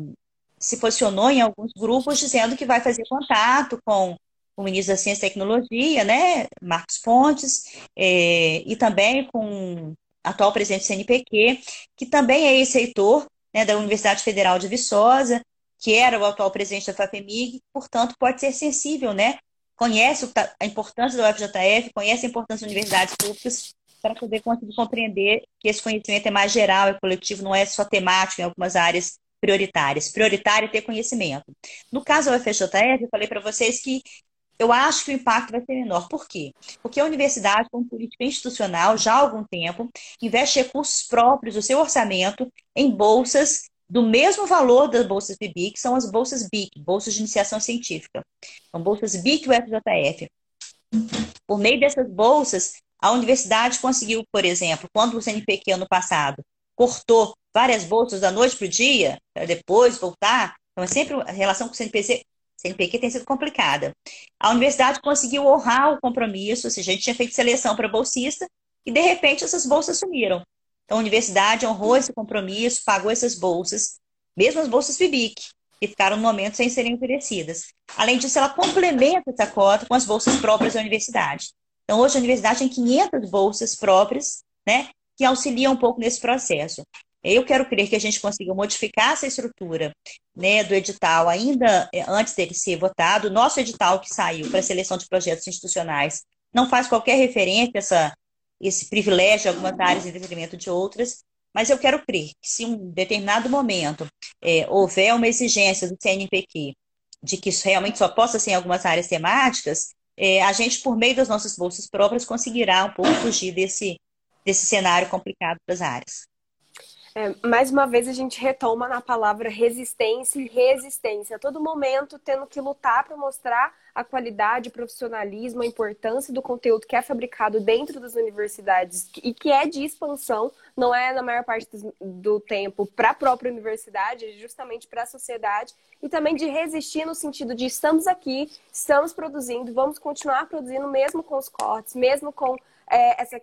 se posicionou em alguns grupos dizendo que vai fazer contato com o ministro da Ciência e Tecnologia, né, Marcos Pontes, é, e também com o atual presidente do CNPq, que também é ex-reitor né, da Universidade Federal de Viçosa, que era o atual presidente da FAPEMIG, portanto, pode ser sensível, né? Conhece a importância da UFJF, conhece a importância das universidades públicas para poder conseguir compreender que esse conhecimento é mais geral, é coletivo, não é só temático em algumas áreas prioritárias. Prioritário é ter conhecimento. No caso da UFJF, eu falei para vocês que eu acho que o impacto vai ser menor. Por quê? Porque a universidade, como política institucional, já há algum tempo, investe recursos próprios do seu orçamento em bolsas do mesmo valor das bolsas BIC, que são as bolsas BIC, Bolsas de Iniciação Científica. São bolsas BIC e UFJF. Por meio dessas bolsas, a universidade conseguiu, por exemplo, quando o CNPq ano passado cortou várias bolsas da noite para o dia, para depois voltar, então é sempre a relação com o CNPq, CNPq tem sido complicada. A universidade conseguiu honrar o compromisso, ou seja, a gente tinha feito seleção para bolsista e, de repente, essas bolsas sumiram. Então, a universidade honrou esse compromisso, pagou essas bolsas, mesmo as bolsas FIBIC, que ficaram no momento sem serem oferecidas. Além disso, ela complementa essa cota com as bolsas próprias da universidade. Então, hoje a universidade tem 500 bolsas próprias, né, que auxiliam um pouco nesse processo. Eu quero crer que a gente consiga modificar essa estrutura né, do edital ainda é, antes dele ser votado. Nosso edital que saiu para seleção de projetos institucionais não faz qualquer referência a essa, esse privilégio de algumas áreas em detrimento de outras, mas eu quero crer que se em um determinado momento é, houver uma exigência do CNPq de que isso realmente só possa ser em algumas áreas temáticas, é, a gente, por meio das nossas bolsas próprias, conseguirá um pouco fugir desse, desse cenário complicado das áreas. É, mais uma vez a gente retoma na palavra resistência e resistência. A todo momento tendo que lutar para mostrar a qualidade, o profissionalismo, a importância do conteúdo que é fabricado dentro das universidades e que é de expansão, não é na maior parte do tempo para a própria universidade, é justamente para a sociedade e também de resistir no sentido de estamos aqui, estamos produzindo, vamos continuar produzindo mesmo com os cortes, mesmo com é, essa, é,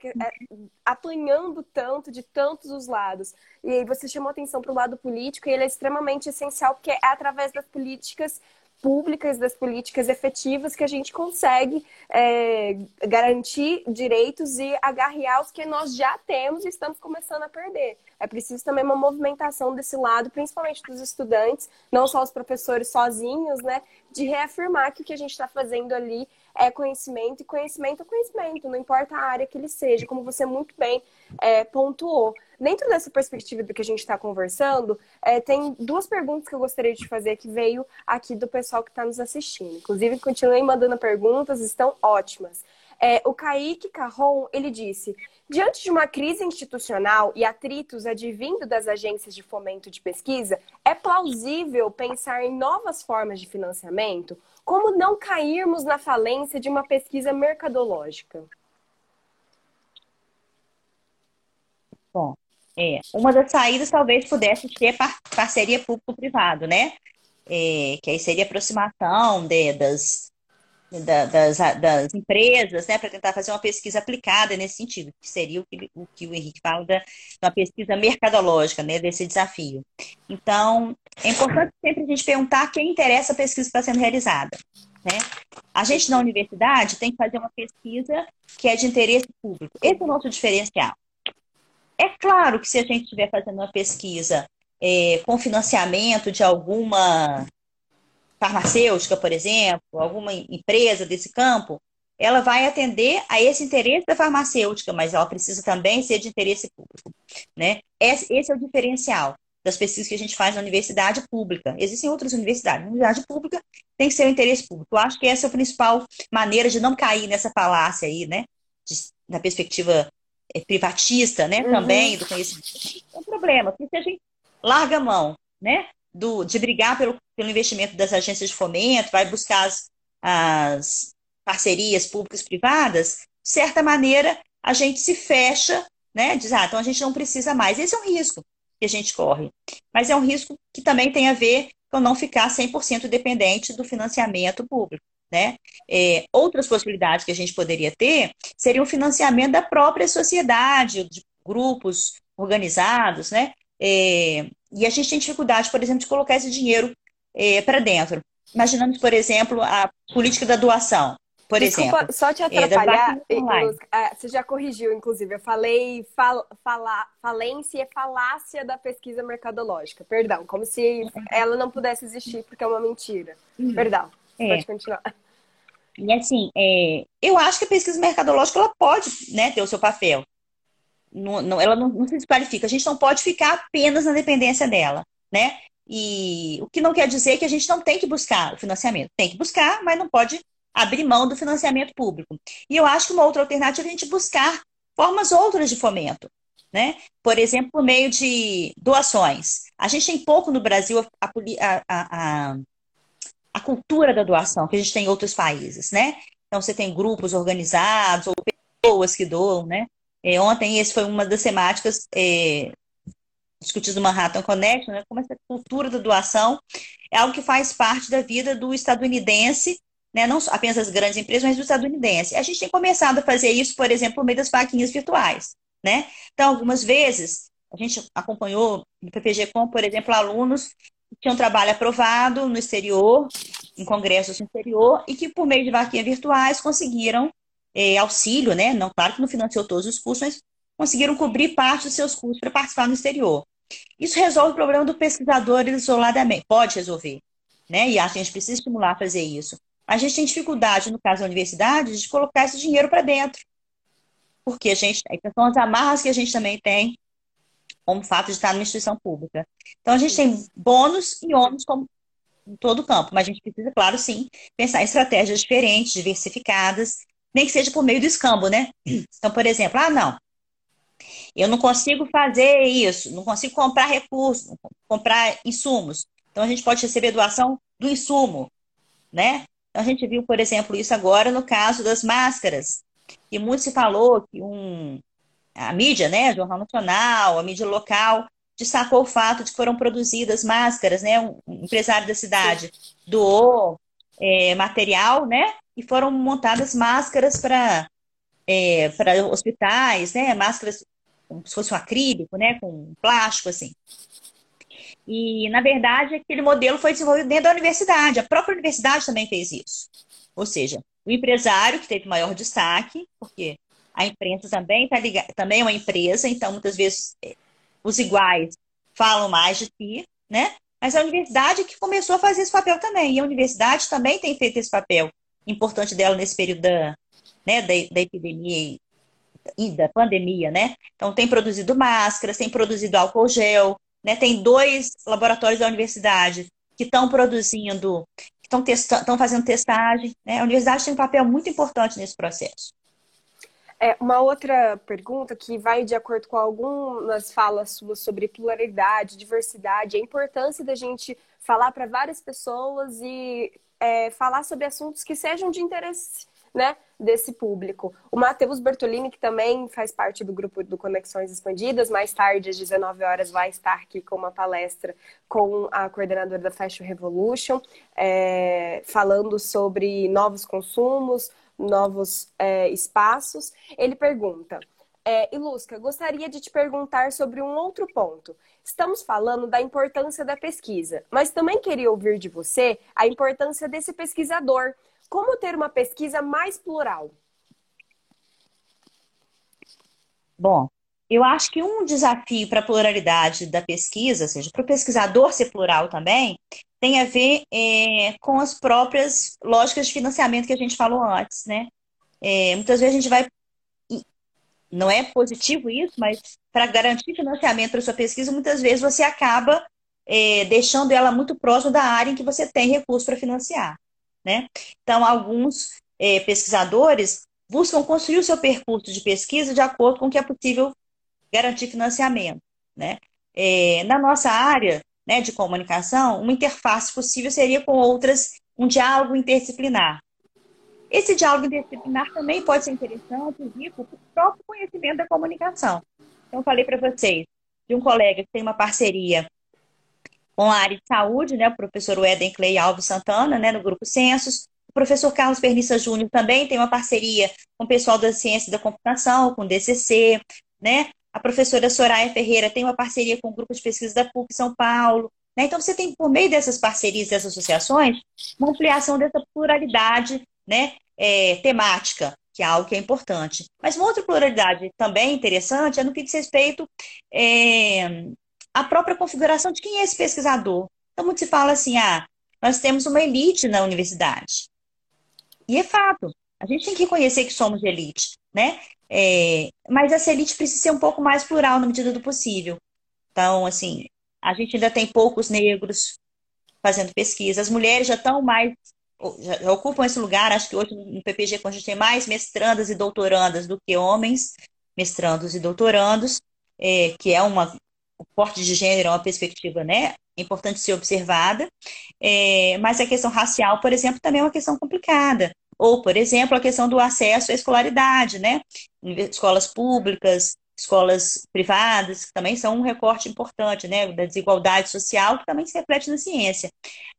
apanhando tanto de tantos os lados. E você chamou atenção para o lado político e ele é extremamente essencial porque é através das políticas públicas, das políticas efetivas que a gente consegue é, garantir direitos e agarrear os que nós já temos e estamos começando a perder. É preciso também uma movimentação desse lado, principalmente dos estudantes, não só os professores sozinhos, né, de reafirmar que o que a gente está fazendo ali é conhecimento, e conhecimento é conhecimento, não importa a área que ele seja, como você muito bem é, pontuou. Dentro dessa perspectiva do que a gente está conversando, é, tem duas perguntas que eu gostaria de fazer que veio aqui do pessoal que está nos assistindo. Inclusive, continuem mandando perguntas, estão ótimas. É, o Kaique Carron, ele disse, diante de uma crise institucional e atritos advindo das agências de fomento de pesquisa, é plausível pensar em novas formas de financiamento? Como não cairmos na falência de uma pesquisa mercadológica? Bom, é, uma das saídas talvez pudesse ser parceria público-privado, né? É, que aí seria aproximação de, das, da, das, das, empresas, né, para tentar fazer uma pesquisa aplicada nesse sentido, que seria o que o, que o Henrique fala da uma pesquisa mercadológica, né, desse desafio. Então, é importante sempre a gente perguntar quem interessa a pesquisa que está sendo realizada. Né? A gente na universidade tem que fazer uma pesquisa que é de interesse público. Esse é o nosso diferencial. É claro que se a gente estiver fazendo uma pesquisa é, com financiamento de alguma farmacêutica, por exemplo, alguma empresa desse campo, ela vai atender a esse interesse da farmacêutica, mas ela precisa também ser de interesse público. Né? Esse é o diferencial das pesquisas que a gente faz na universidade pública. Existem outras universidades. Na universidade pública tem que ser o interesse público. Eu acho que essa é a principal maneira de não cair nessa falácia aí, né? De, na perspectiva é, privatista, né? Uhum. Também do conhecimento. É um problema, porque se a gente larga a mão, né? Do, de brigar pelo, pelo investimento das agências de fomento, vai buscar as, as parcerias públicas privadas, de certa maneira a gente se fecha, né? Diz, ah, então a gente não precisa mais. Esse é um risco que a gente corre. Mas é um risco que também tem a ver com não ficar 100% dependente do financiamento público. Né? É, outras possibilidades que a gente poderia ter seria o financiamento da própria sociedade, de grupos organizados, né? É, e a gente tem dificuldade, por exemplo, de colocar esse dinheiro é, para dentro. Imaginamos, por exemplo, a política da doação. Por Desculpa, exemplo, só te é, atrapalhar, é, você já corrigiu, inclusive. Eu falei fal, fala, falência e falácia da pesquisa mercadológica. Perdão, como se ela não pudesse existir porque é uma mentira. Uhum. Perdão, é. pode continuar. E assim, é, eu acho que a pesquisa mercadológica ela pode né, ter o seu papel. Não, não, ela não, não se desqualifica. A gente não pode ficar apenas na dependência dela, né? E o que não quer dizer que a gente não tem que buscar o financiamento. Tem que buscar, mas não pode abrir mão do financiamento público. E eu acho que uma outra alternativa é a gente buscar formas outras de fomento. Né? Por exemplo, por meio de doações. A gente tem pouco no Brasil a, a, a, a cultura da doação, que a gente tem em outros países, né? Então, você tem grupos organizados ou pessoas que doam, né? É, ontem, esse foi uma das temáticas é, discutidas no Manhattan Connection, né? Como essa cultura da doação é algo que faz parte da vida do estadunidense né? não apenas das grandes empresas, mas do estadunidense. A gente tem começado a fazer isso, por exemplo, por meio das vaquinhas virtuais. Né? Então, algumas vezes, a gente acompanhou no PPG Com, por exemplo, alunos que tinham trabalho aprovado no exterior, em congressos no exterior, e que, por meio de vaquinhas virtuais, conseguiram é, auxílio, né? Não, claro que não financiou todos os cursos, mas conseguiram cobrir parte dos seus custos para participar no exterior. Isso resolve o problema do pesquisador isoladamente. Pode resolver. Né? E a gente precisa estimular a fazer isso. A gente tem dificuldade, no caso da universidade, de colocar esse dinheiro para dentro. Porque a gente. São as amarras que a gente também tem como fato de estar numa instituição pública. Então, a gente tem bônus e ônus como em todo o campo, mas a gente precisa, claro, sim, pensar em estratégias diferentes, diversificadas, nem que seja por meio do escambo, né? Então, por exemplo, ah, não, eu não consigo fazer isso, não consigo comprar recursos, comprar insumos. Então, a gente pode receber doação do insumo, né? Então, a gente viu, por exemplo, isso agora no caso das máscaras. E muito se falou que um, a mídia, né, Jornal Nacional, a mídia local, destacou o fato de que foram produzidas máscaras, né? Um empresário da cidade doou é, material, né? E foram montadas máscaras para é, para hospitais, né? Máscaras como se fosse um acrílico, né? Com plástico, assim. E, na verdade, aquele modelo foi desenvolvido dentro da universidade. A própria universidade também fez isso. Ou seja, o empresário que teve maior destaque, porque a imprensa também tá ligada, também é uma empresa, então muitas vezes é, os iguais falam mais de si, né? Mas a universidade que começou a fazer esse papel também. E a universidade também tem feito esse papel importante dela nesse período da, né, da, da epidemia e da pandemia, né? Então tem produzido máscaras, tem produzido álcool gel, né? Tem dois laboratórios da universidade que estão produzindo, estão estão fazendo testagem. Né? A universidade tem um papel muito importante nesse processo. É, uma outra pergunta que vai de acordo com algumas falas suas sobre pluralidade, diversidade, a importância da gente falar para várias pessoas e é, falar sobre assuntos que sejam de interesse né, desse público. O Matheus Bertolini, que também faz parte do grupo do Conexões Expandidas, mais tarde, às 19 horas, vai estar aqui com uma palestra com a coordenadora da Fashion Revolution, é, falando sobre novos consumos, novos é, espaços. Ele pergunta. É, Ilusca, gostaria de te perguntar sobre um outro ponto. Estamos falando da importância da pesquisa, mas também queria ouvir de você a importância desse pesquisador. Como ter uma pesquisa mais plural? Bom, eu acho que um desafio para a pluralidade da pesquisa, ou seja, para o pesquisador ser plural também, tem a ver é, com as próprias lógicas de financiamento que a gente falou antes, né? É, muitas vezes a gente vai. Não é positivo isso, mas para garantir financiamento para sua pesquisa, muitas vezes você acaba é, deixando ela muito próxima da área em que você tem recurso para financiar. Né? Então, alguns é, pesquisadores buscam construir o seu percurso de pesquisa de acordo com o que é possível garantir financiamento. Né? É, na nossa área, né, de comunicação, uma interface possível seria com outras, um diálogo interdisciplinar. Esse diálogo interdisciplinar também pode ser interessante rico para o próprio conhecimento da comunicação. Então, falei para vocês de um colega que tem uma parceria com a área de saúde, né, o professor Eden Clay Alves Santana, né, no Grupo Censos. O professor Carlos Pernissa Júnior também tem uma parceria com o pessoal da ciência da computação, com o DCC, né? A professora Soraya Ferreira tem uma parceria com o grupo de pesquisa da PUC São Paulo. Né? Então, você tem, por meio dessas parcerias, dessas associações, uma ampliação dessa pluralidade né, é, temática, que é algo que é importante. Mas uma outra pluralidade também interessante é no que diz respeito é, à própria configuração de quem é esse pesquisador. Então, muito se fala assim, ah, nós temos uma elite na universidade. E é fato. A gente tem que reconhecer que somos elite, né? É, mas essa elite precisa ser um pouco mais plural na medida do possível. Então, assim, a gente ainda tem poucos negros fazendo pesquisa. As mulheres já estão mais, já ocupam esse lugar. Acho que hoje no PPG a gente tem mais mestrandas e doutorandas do que homens, mestrandos e doutorandos, é, que é uma o corte de gênero é uma perspectiva, né, importante ser observada. É, mas a questão racial, por exemplo, também é uma questão complicada. Ou, por exemplo, a questão do acesso à escolaridade, né? Escolas públicas, escolas privadas, que também são um recorte importante, né? Da desigualdade social, que também se reflete na ciência.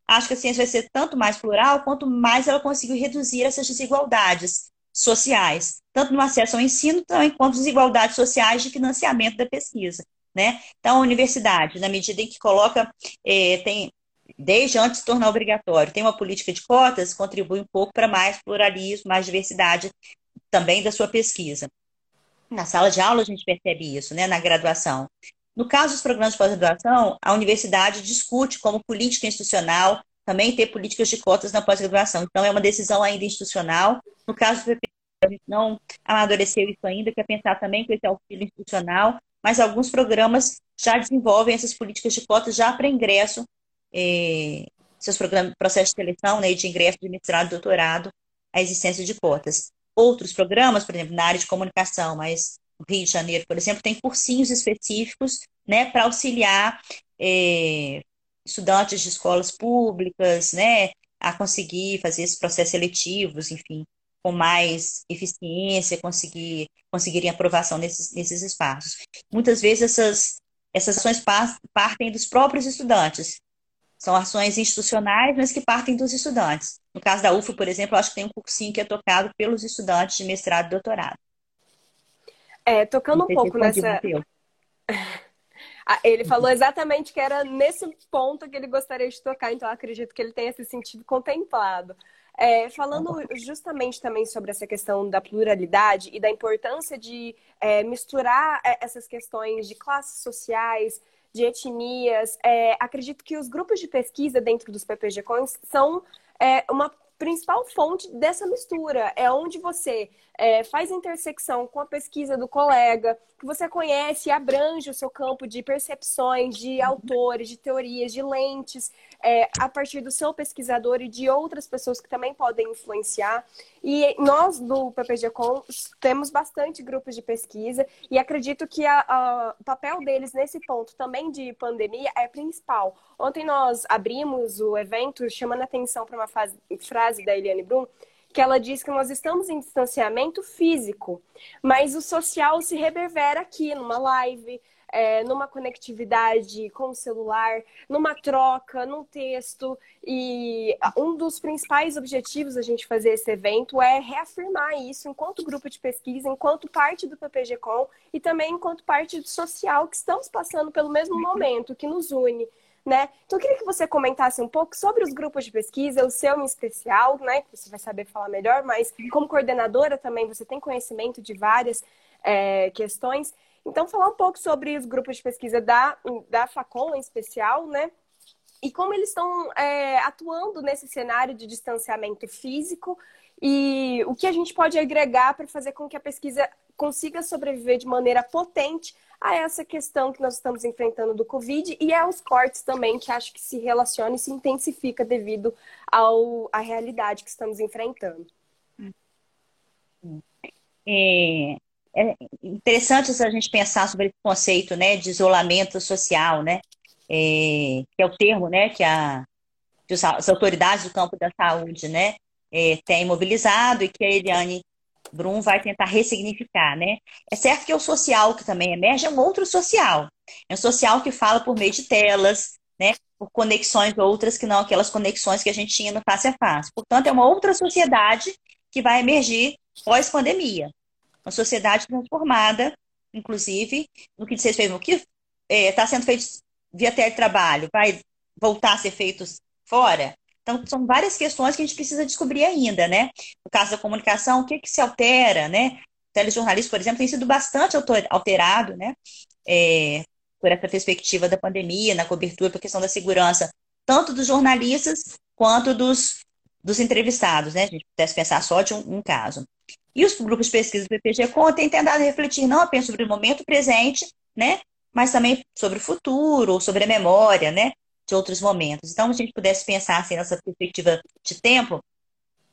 Acho que a ciência vai ser tanto mais plural, quanto mais ela conseguir reduzir essas desigualdades sociais, tanto no acesso ao ensino, também quanto desigualdades sociais de financiamento da pesquisa. Né? Então, a universidade, na medida em que coloca, eh, tem desde antes de tornar obrigatório, tem uma política de cotas, contribui um pouco para mais pluralismo, mais diversidade também da sua pesquisa. Na sala de aula a gente percebe isso, né, na graduação. No caso dos programas de pós-graduação, a universidade discute como política institucional também ter políticas de cotas na pós-graduação. Então, é uma decisão ainda institucional. No caso do PP, a gente não amadureceu isso ainda, quer pensar também com esse auxílio institucional, mas alguns programas já desenvolvem essas políticas de cotas já para ingresso, eh, seus programas, processos de seleção, né, de ingresso de mestrado doutorado, a existência de cotas. Outros programas, por exemplo, na área de comunicação, mas no Rio de Janeiro, por exemplo, tem cursinhos específicos né, para auxiliar eh, estudantes de escolas públicas, né, a conseguir fazer esses processos seletivos, enfim, com mais eficiência, conseguir conseguirem aprovação nesses, nesses espaços. Muitas vezes essas, essas ações partem dos próprios estudantes. São ações institucionais, mas que partem dos estudantes. No caso da UFO, por exemplo, acho que tem um cursinho que é tocado pelos estudantes de mestrado e doutorado. É, tocando um pouco nessa. Ah, ele falou exatamente que era nesse ponto que ele gostaria de tocar, então acredito que ele tenha se sentido contemplado. É, falando justamente também sobre essa questão da pluralidade e da importância de é, misturar é, essas questões de classes sociais, de etnias, é, acredito que os grupos de pesquisa dentro dos PPG-Cons são é, uma principal fonte dessa mistura. É onde você é, faz intersecção com a pesquisa do colega, que você conhece e abrange o seu campo de percepções, de autores, de teorias, de lentes, é, a partir do seu pesquisador e de outras pessoas que também podem influenciar. E nós, do PPG-Com, temos bastante grupos de pesquisa e acredito que a, a, o papel deles nesse ponto também de pandemia é principal. Ontem nós abrimos o evento chamando atenção para uma fase, frase da Eliane Brum, que ela diz que nós estamos em distanciamento físico, mas o social se reverbera aqui numa live, é, numa conectividade com o celular, numa troca, num texto. E um dos principais objetivos da gente fazer esse evento é reafirmar isso enquanto grupo de pesquisa, enquanto parte do PPG-Com e também enquanto parte social que estamos passando pelo mesmo momento, que nos une né? Então eu queria que você comentasse um pouco sobre os grupos de pesquisa, o seu em especial, né? Você vai saber falar melhor, mas como coordenadora também você tem conhecimento de várias é, questões. Então falar um pouco sobre os grupos de pesquisa da, da Facom em especial, né? E como eles estão é, atuando nesse cenário de distanciamento físico e o que a gente pode agregar para fazer com que a pesquisa consiga sobreviver de maneira potente a essa questão que nós estamos enfrentando do Covid e aos cortes também, que acho que se relaciona e se intensifica devido ao, à realidade que estamos enfrentando. É, é interessante a gente pensar sobre esse conceito né, de isolamento social, né? É, que é o termo né, que, a, que as autoridades do campo da saúde né, é, têm mobilizado e que a Eliane Brum vai tentar ressignificar, né? É certo que o social que também emerge é um outro social. É um social que fala por meio de telas, né? Por conexões outras que não aquelas conexões que a gente tinha no face a face. Portanto, é uma outra sociedade que vai emergir pós-pandemia. Uma sociedade transformada, inclusive, no que diz respeito ao que está é, tá sendo feito via teletrabalho, vai voltar a ser feito fora? Então, são várias questões que a gente precisa descobrir ainda, né? No caso da comunicação, o que, que se altera, né? O telejornalismo, por exemplo, tem sido bastante alterado, né? É, por essa perspectiva da pandemia, na cobertura, por questão da segurança, tanto dos jornalistas quanto dos, dos entrevistados, né? A gente pudesse pensar só de um, um caso. E os grupos de pesquisa do PPG têm tentado refletir não apenas sobre o momento presente, né? Mas também sobre o futuro, sobre a memória, né? De outros momentos. Então, se a gente pudesse pensar assim, nessa perspectiva de tempo,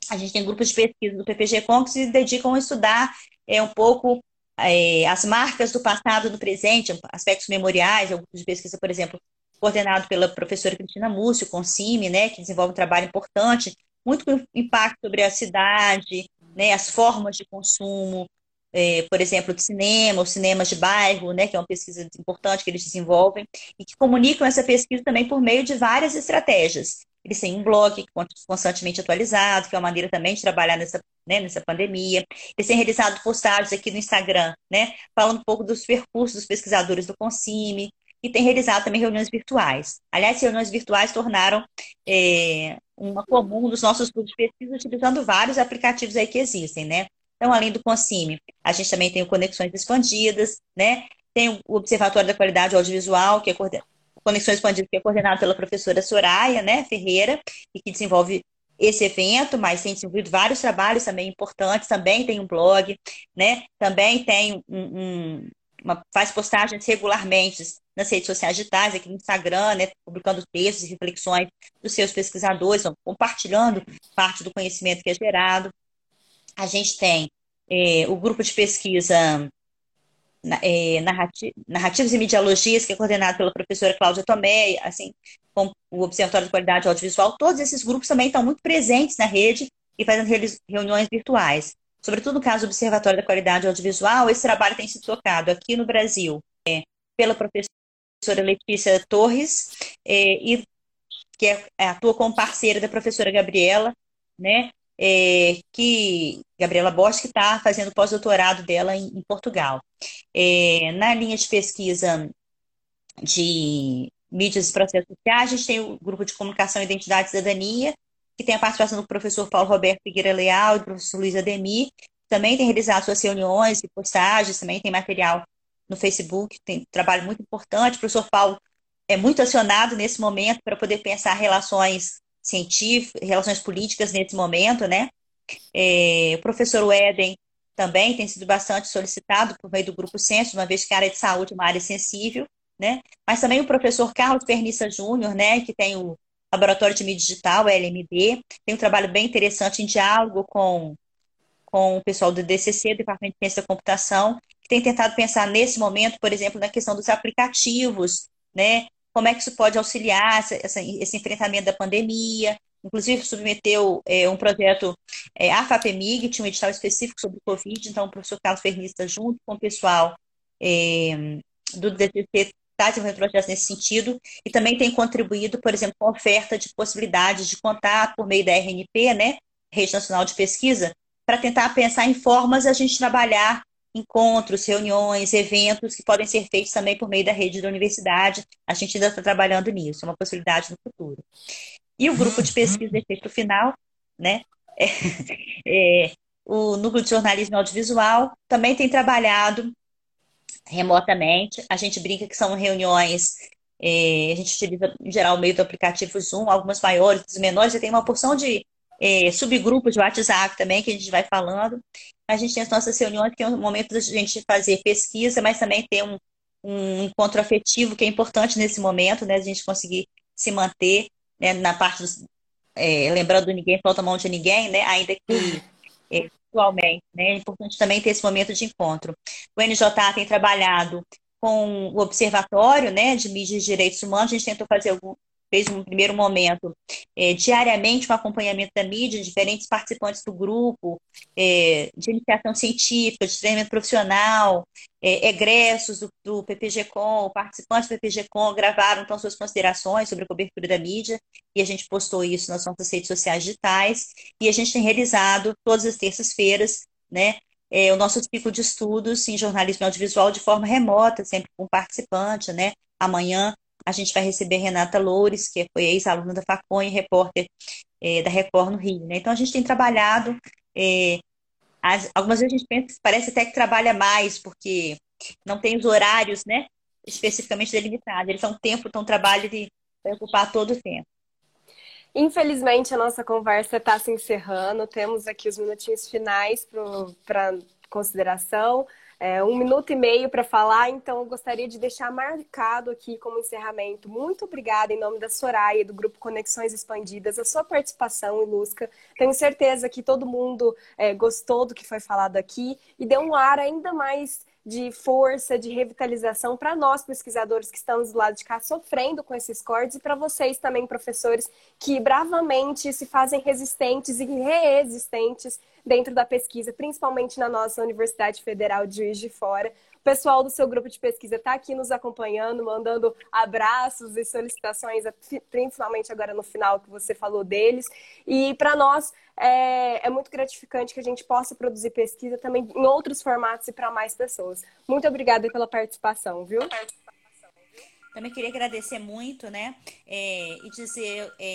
a gente tem grupos de pesquisa do PPG-Com que se dedicam a estudar é, um pouco é, as marcas do passado e do presente, aspectos memoriais, é um grupo de pesquisa, por exemplo, coordenado pela professora Cristina Múcio, com CIMI, né, que desenvolve um trabalho importante, muito com impacto sobre a cidade, né, as formas de consumo, é, por exemplo, de cinema, os cinemas de bairro, né, que é uma pesquisa importante que eles desenvolvem, e que comunicam essa pesquisa também por meio de várias estratégias. Eles têm um blog constantemente atualizado, que é uma maneira também de trabalhar nessa, né, nessa pandemia. Eles têm realizado postagens aqui no Instagram, né, falando um pouco dos percursos dos pesquisadores do Consime, e têm realizado também reuniões virtuais. Aliás, reuniões virtuais tornaram é, uma comum dos nossos grupos de pesquisa, utilizando vários aplicativos aí que existem, né? Então, além do Consime, a gente também tem o Conexões Expandidas, né? Tem o Observatório da Qualidade Audiovisual, que é Conexões Expandidas, que é coordenado pela professora Soraya né, Ferreira, e que desenvolve esse evento, mas tem desenvolvido vários trabalhos também importantes, também tem um blog, né? Também tem um, um uma, faz postagens regularmente nas redes sociais digitais, aqui no Instagram, né, publicando textos e reflexões dos seus pesquisadores, compartilhando parte do conhecimento que é gerado. A gente tem é, o grupo de pesquisa é, Narrativas e Mediologias, que é coordenado pela professora Cláudia Tomé, assim, com o Observatório de Qualidade Audiovisual. Todos esses grupos também estão muito presentes na rede e fazendo reuniões virtuais. Sobretudo no caso do Observatório da Qualidade Audiovisual, esse trabalho tem sido tocado aqui no Brasil é, pela professora Letícia Torres, é, e, que é, é, atua como parceira da professora Gabriela, né? É, que Gabriela Bosch, está fazendo pós-doutorado dela em, em Portugal. É, na linha de pesquisa de mídias e processos sociais, a gente tem o grupo de comunicação, identidade e cidadania, que tem a participação do professor Paulo Roberto Figueira Leal e do professor Luiz Ademir, também tem realizado suas reuniões e postagens, também tem material no Facebook, tem trabalho muito importante. O professor Paulo é muito acionado nesse momento para poder pensar relações científicas, relações políticas nesse momento, né? É, o professor Eden também tem sido bastante solicitado por meio do Grupo Censo, uma vez que a área de saúde é uma área sensível, né? Mas também o professor Carlos Pernissa Júnior, né, que tem o Laboratório de Mídia Digital, LMD, tem um trabalho bem interessante em diálogo com, com o pessoal do DCC, Departamento de Ciência da Computação, que tem tentado pensar nesse momento, por exemplo, na questão dos aplicativos, né? Como é que isso pode auxiliar essa, essa, esse enfrentamento da pandemia, inclusive submeteu é, um projeto é, a FAPEMIG, tinha um edital específico sobre o Covid, então o professor Carlos Fernista, junto com o pessoal é, do DCC, está desenvolvendo projetos nesse sentido. E também tem contribuído, por exemplo, com oferta de possibilidades de contato por meio da RNP, né, Rede Nacional de Pesquisa, para tentar pensar em formas de a gente trabalhar encontros, reuniões, eventos que podem ser feitos também por meio da rede da universidade. A gente ainda está trabalhando nisso, é uma possibilidade no futuro. E o grupo de pesquisa de efeito final, né? É, é, o Núcleo de Jornalismo Audiovisual também tem trabalhado remotamente. A gente brinca que são reuniões, é, a gente utiliza em geral o meio do aplicativo Zoom, algumas maiores, outras menores, e tem uma porção de é, subgrupos de WhatsApp também que a gente vai falando. A gente tem as nossas reuniões, que é um momento da gente fazer pesquisa, mas também ter um, um encontro afetivo que é importante nesse momento, né? A gente conseguir se manter né, na parte dos, é, lembrando ninguém falta mão de ninguém, né? Ainda que é, atualmente. Né? É importante também ter esse momento de encontro. O NJA tem trabalhado com o Observatório né, de Mídias e Direitos Humanos, a gente tentou fazer algum, fez um primeiro momento é, diariamente um acompanhamento da mídia, diferentes participantes do grupo, é, de iniciação científica, de treinamento profissional, é, egressos do, do PPG-Com, participantes do PPG-Com gravaram então suas considerações sobre a cobertura da mídia e a gente postou isso nas nossas redes sociais digitais e a gente tem realizado todas as terças-feiras, né, é, o nosso ciclo de estudos em jornalismo audiovisual de forma remota, sempre com participante, né? Amanhã a gente vai receber Renata Loures, que foi ex-aluna da Facon e repórter é, da Record no Rio. Né? Então, a gente tem trabalhado. É, as, algumas vezes a gente pensa, parece até que trabalha mais, porque não tem os horários né, especificamente delimitados. Eles são tempo, então, trabalho de ocupar todo o tempo. Infelizmente, a nossa conversa está se encerrando. Temos aqui os minutinhos finais para consideração é, um minuto e meio para falar, então eu gostaria de deixar marcado aqui como encerramento. Muito obrigada em nome da Soraya, do Grupo Conexões Expandidas, a sua participação, Ilusca. Tenho certeza que todo mundo é, gostou do que foi falado aqui e deu um ar ainda mais de força, de revitalização para nós pesquisadores que estamos do lado de cá sofrendo com esses cortes e para vocês também professores que bravamente se fazem resistentes e reexistentes dentro da pesquisa, principalmente na nossa Universidade Federal de Juiz de Fora. O pessoal do seu grupo de pesquisa está aqui nos acompanhando, mandando abraços e solicitações, principalmente agora no final que você falou deles. E para nós é, é, muito gratificante que a gente possa produzir pesquisa também em outros formatos e para mais pessoas. Muito obrigada pela participação, viu? Também queria agradecer muito, né? É, e dizer é,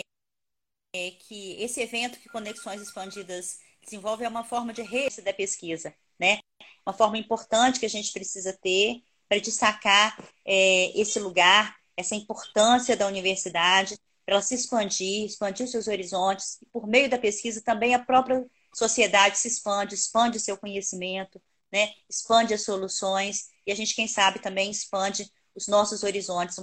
é que esse evento que Conexões Expandidas desenvolve é uma forma de rede da pesquisa, né? Uma forma importante que a gente precisa ter para destacar é, esse lugar, essa importância da universidade, para ela se expandir, expandir seus horizontes, e por meio da pesquisa também a própria sociedade se expande, expande seu conhecimento, né? expande as soluções, e a gente, quem sabe, também expande os nossos horizontes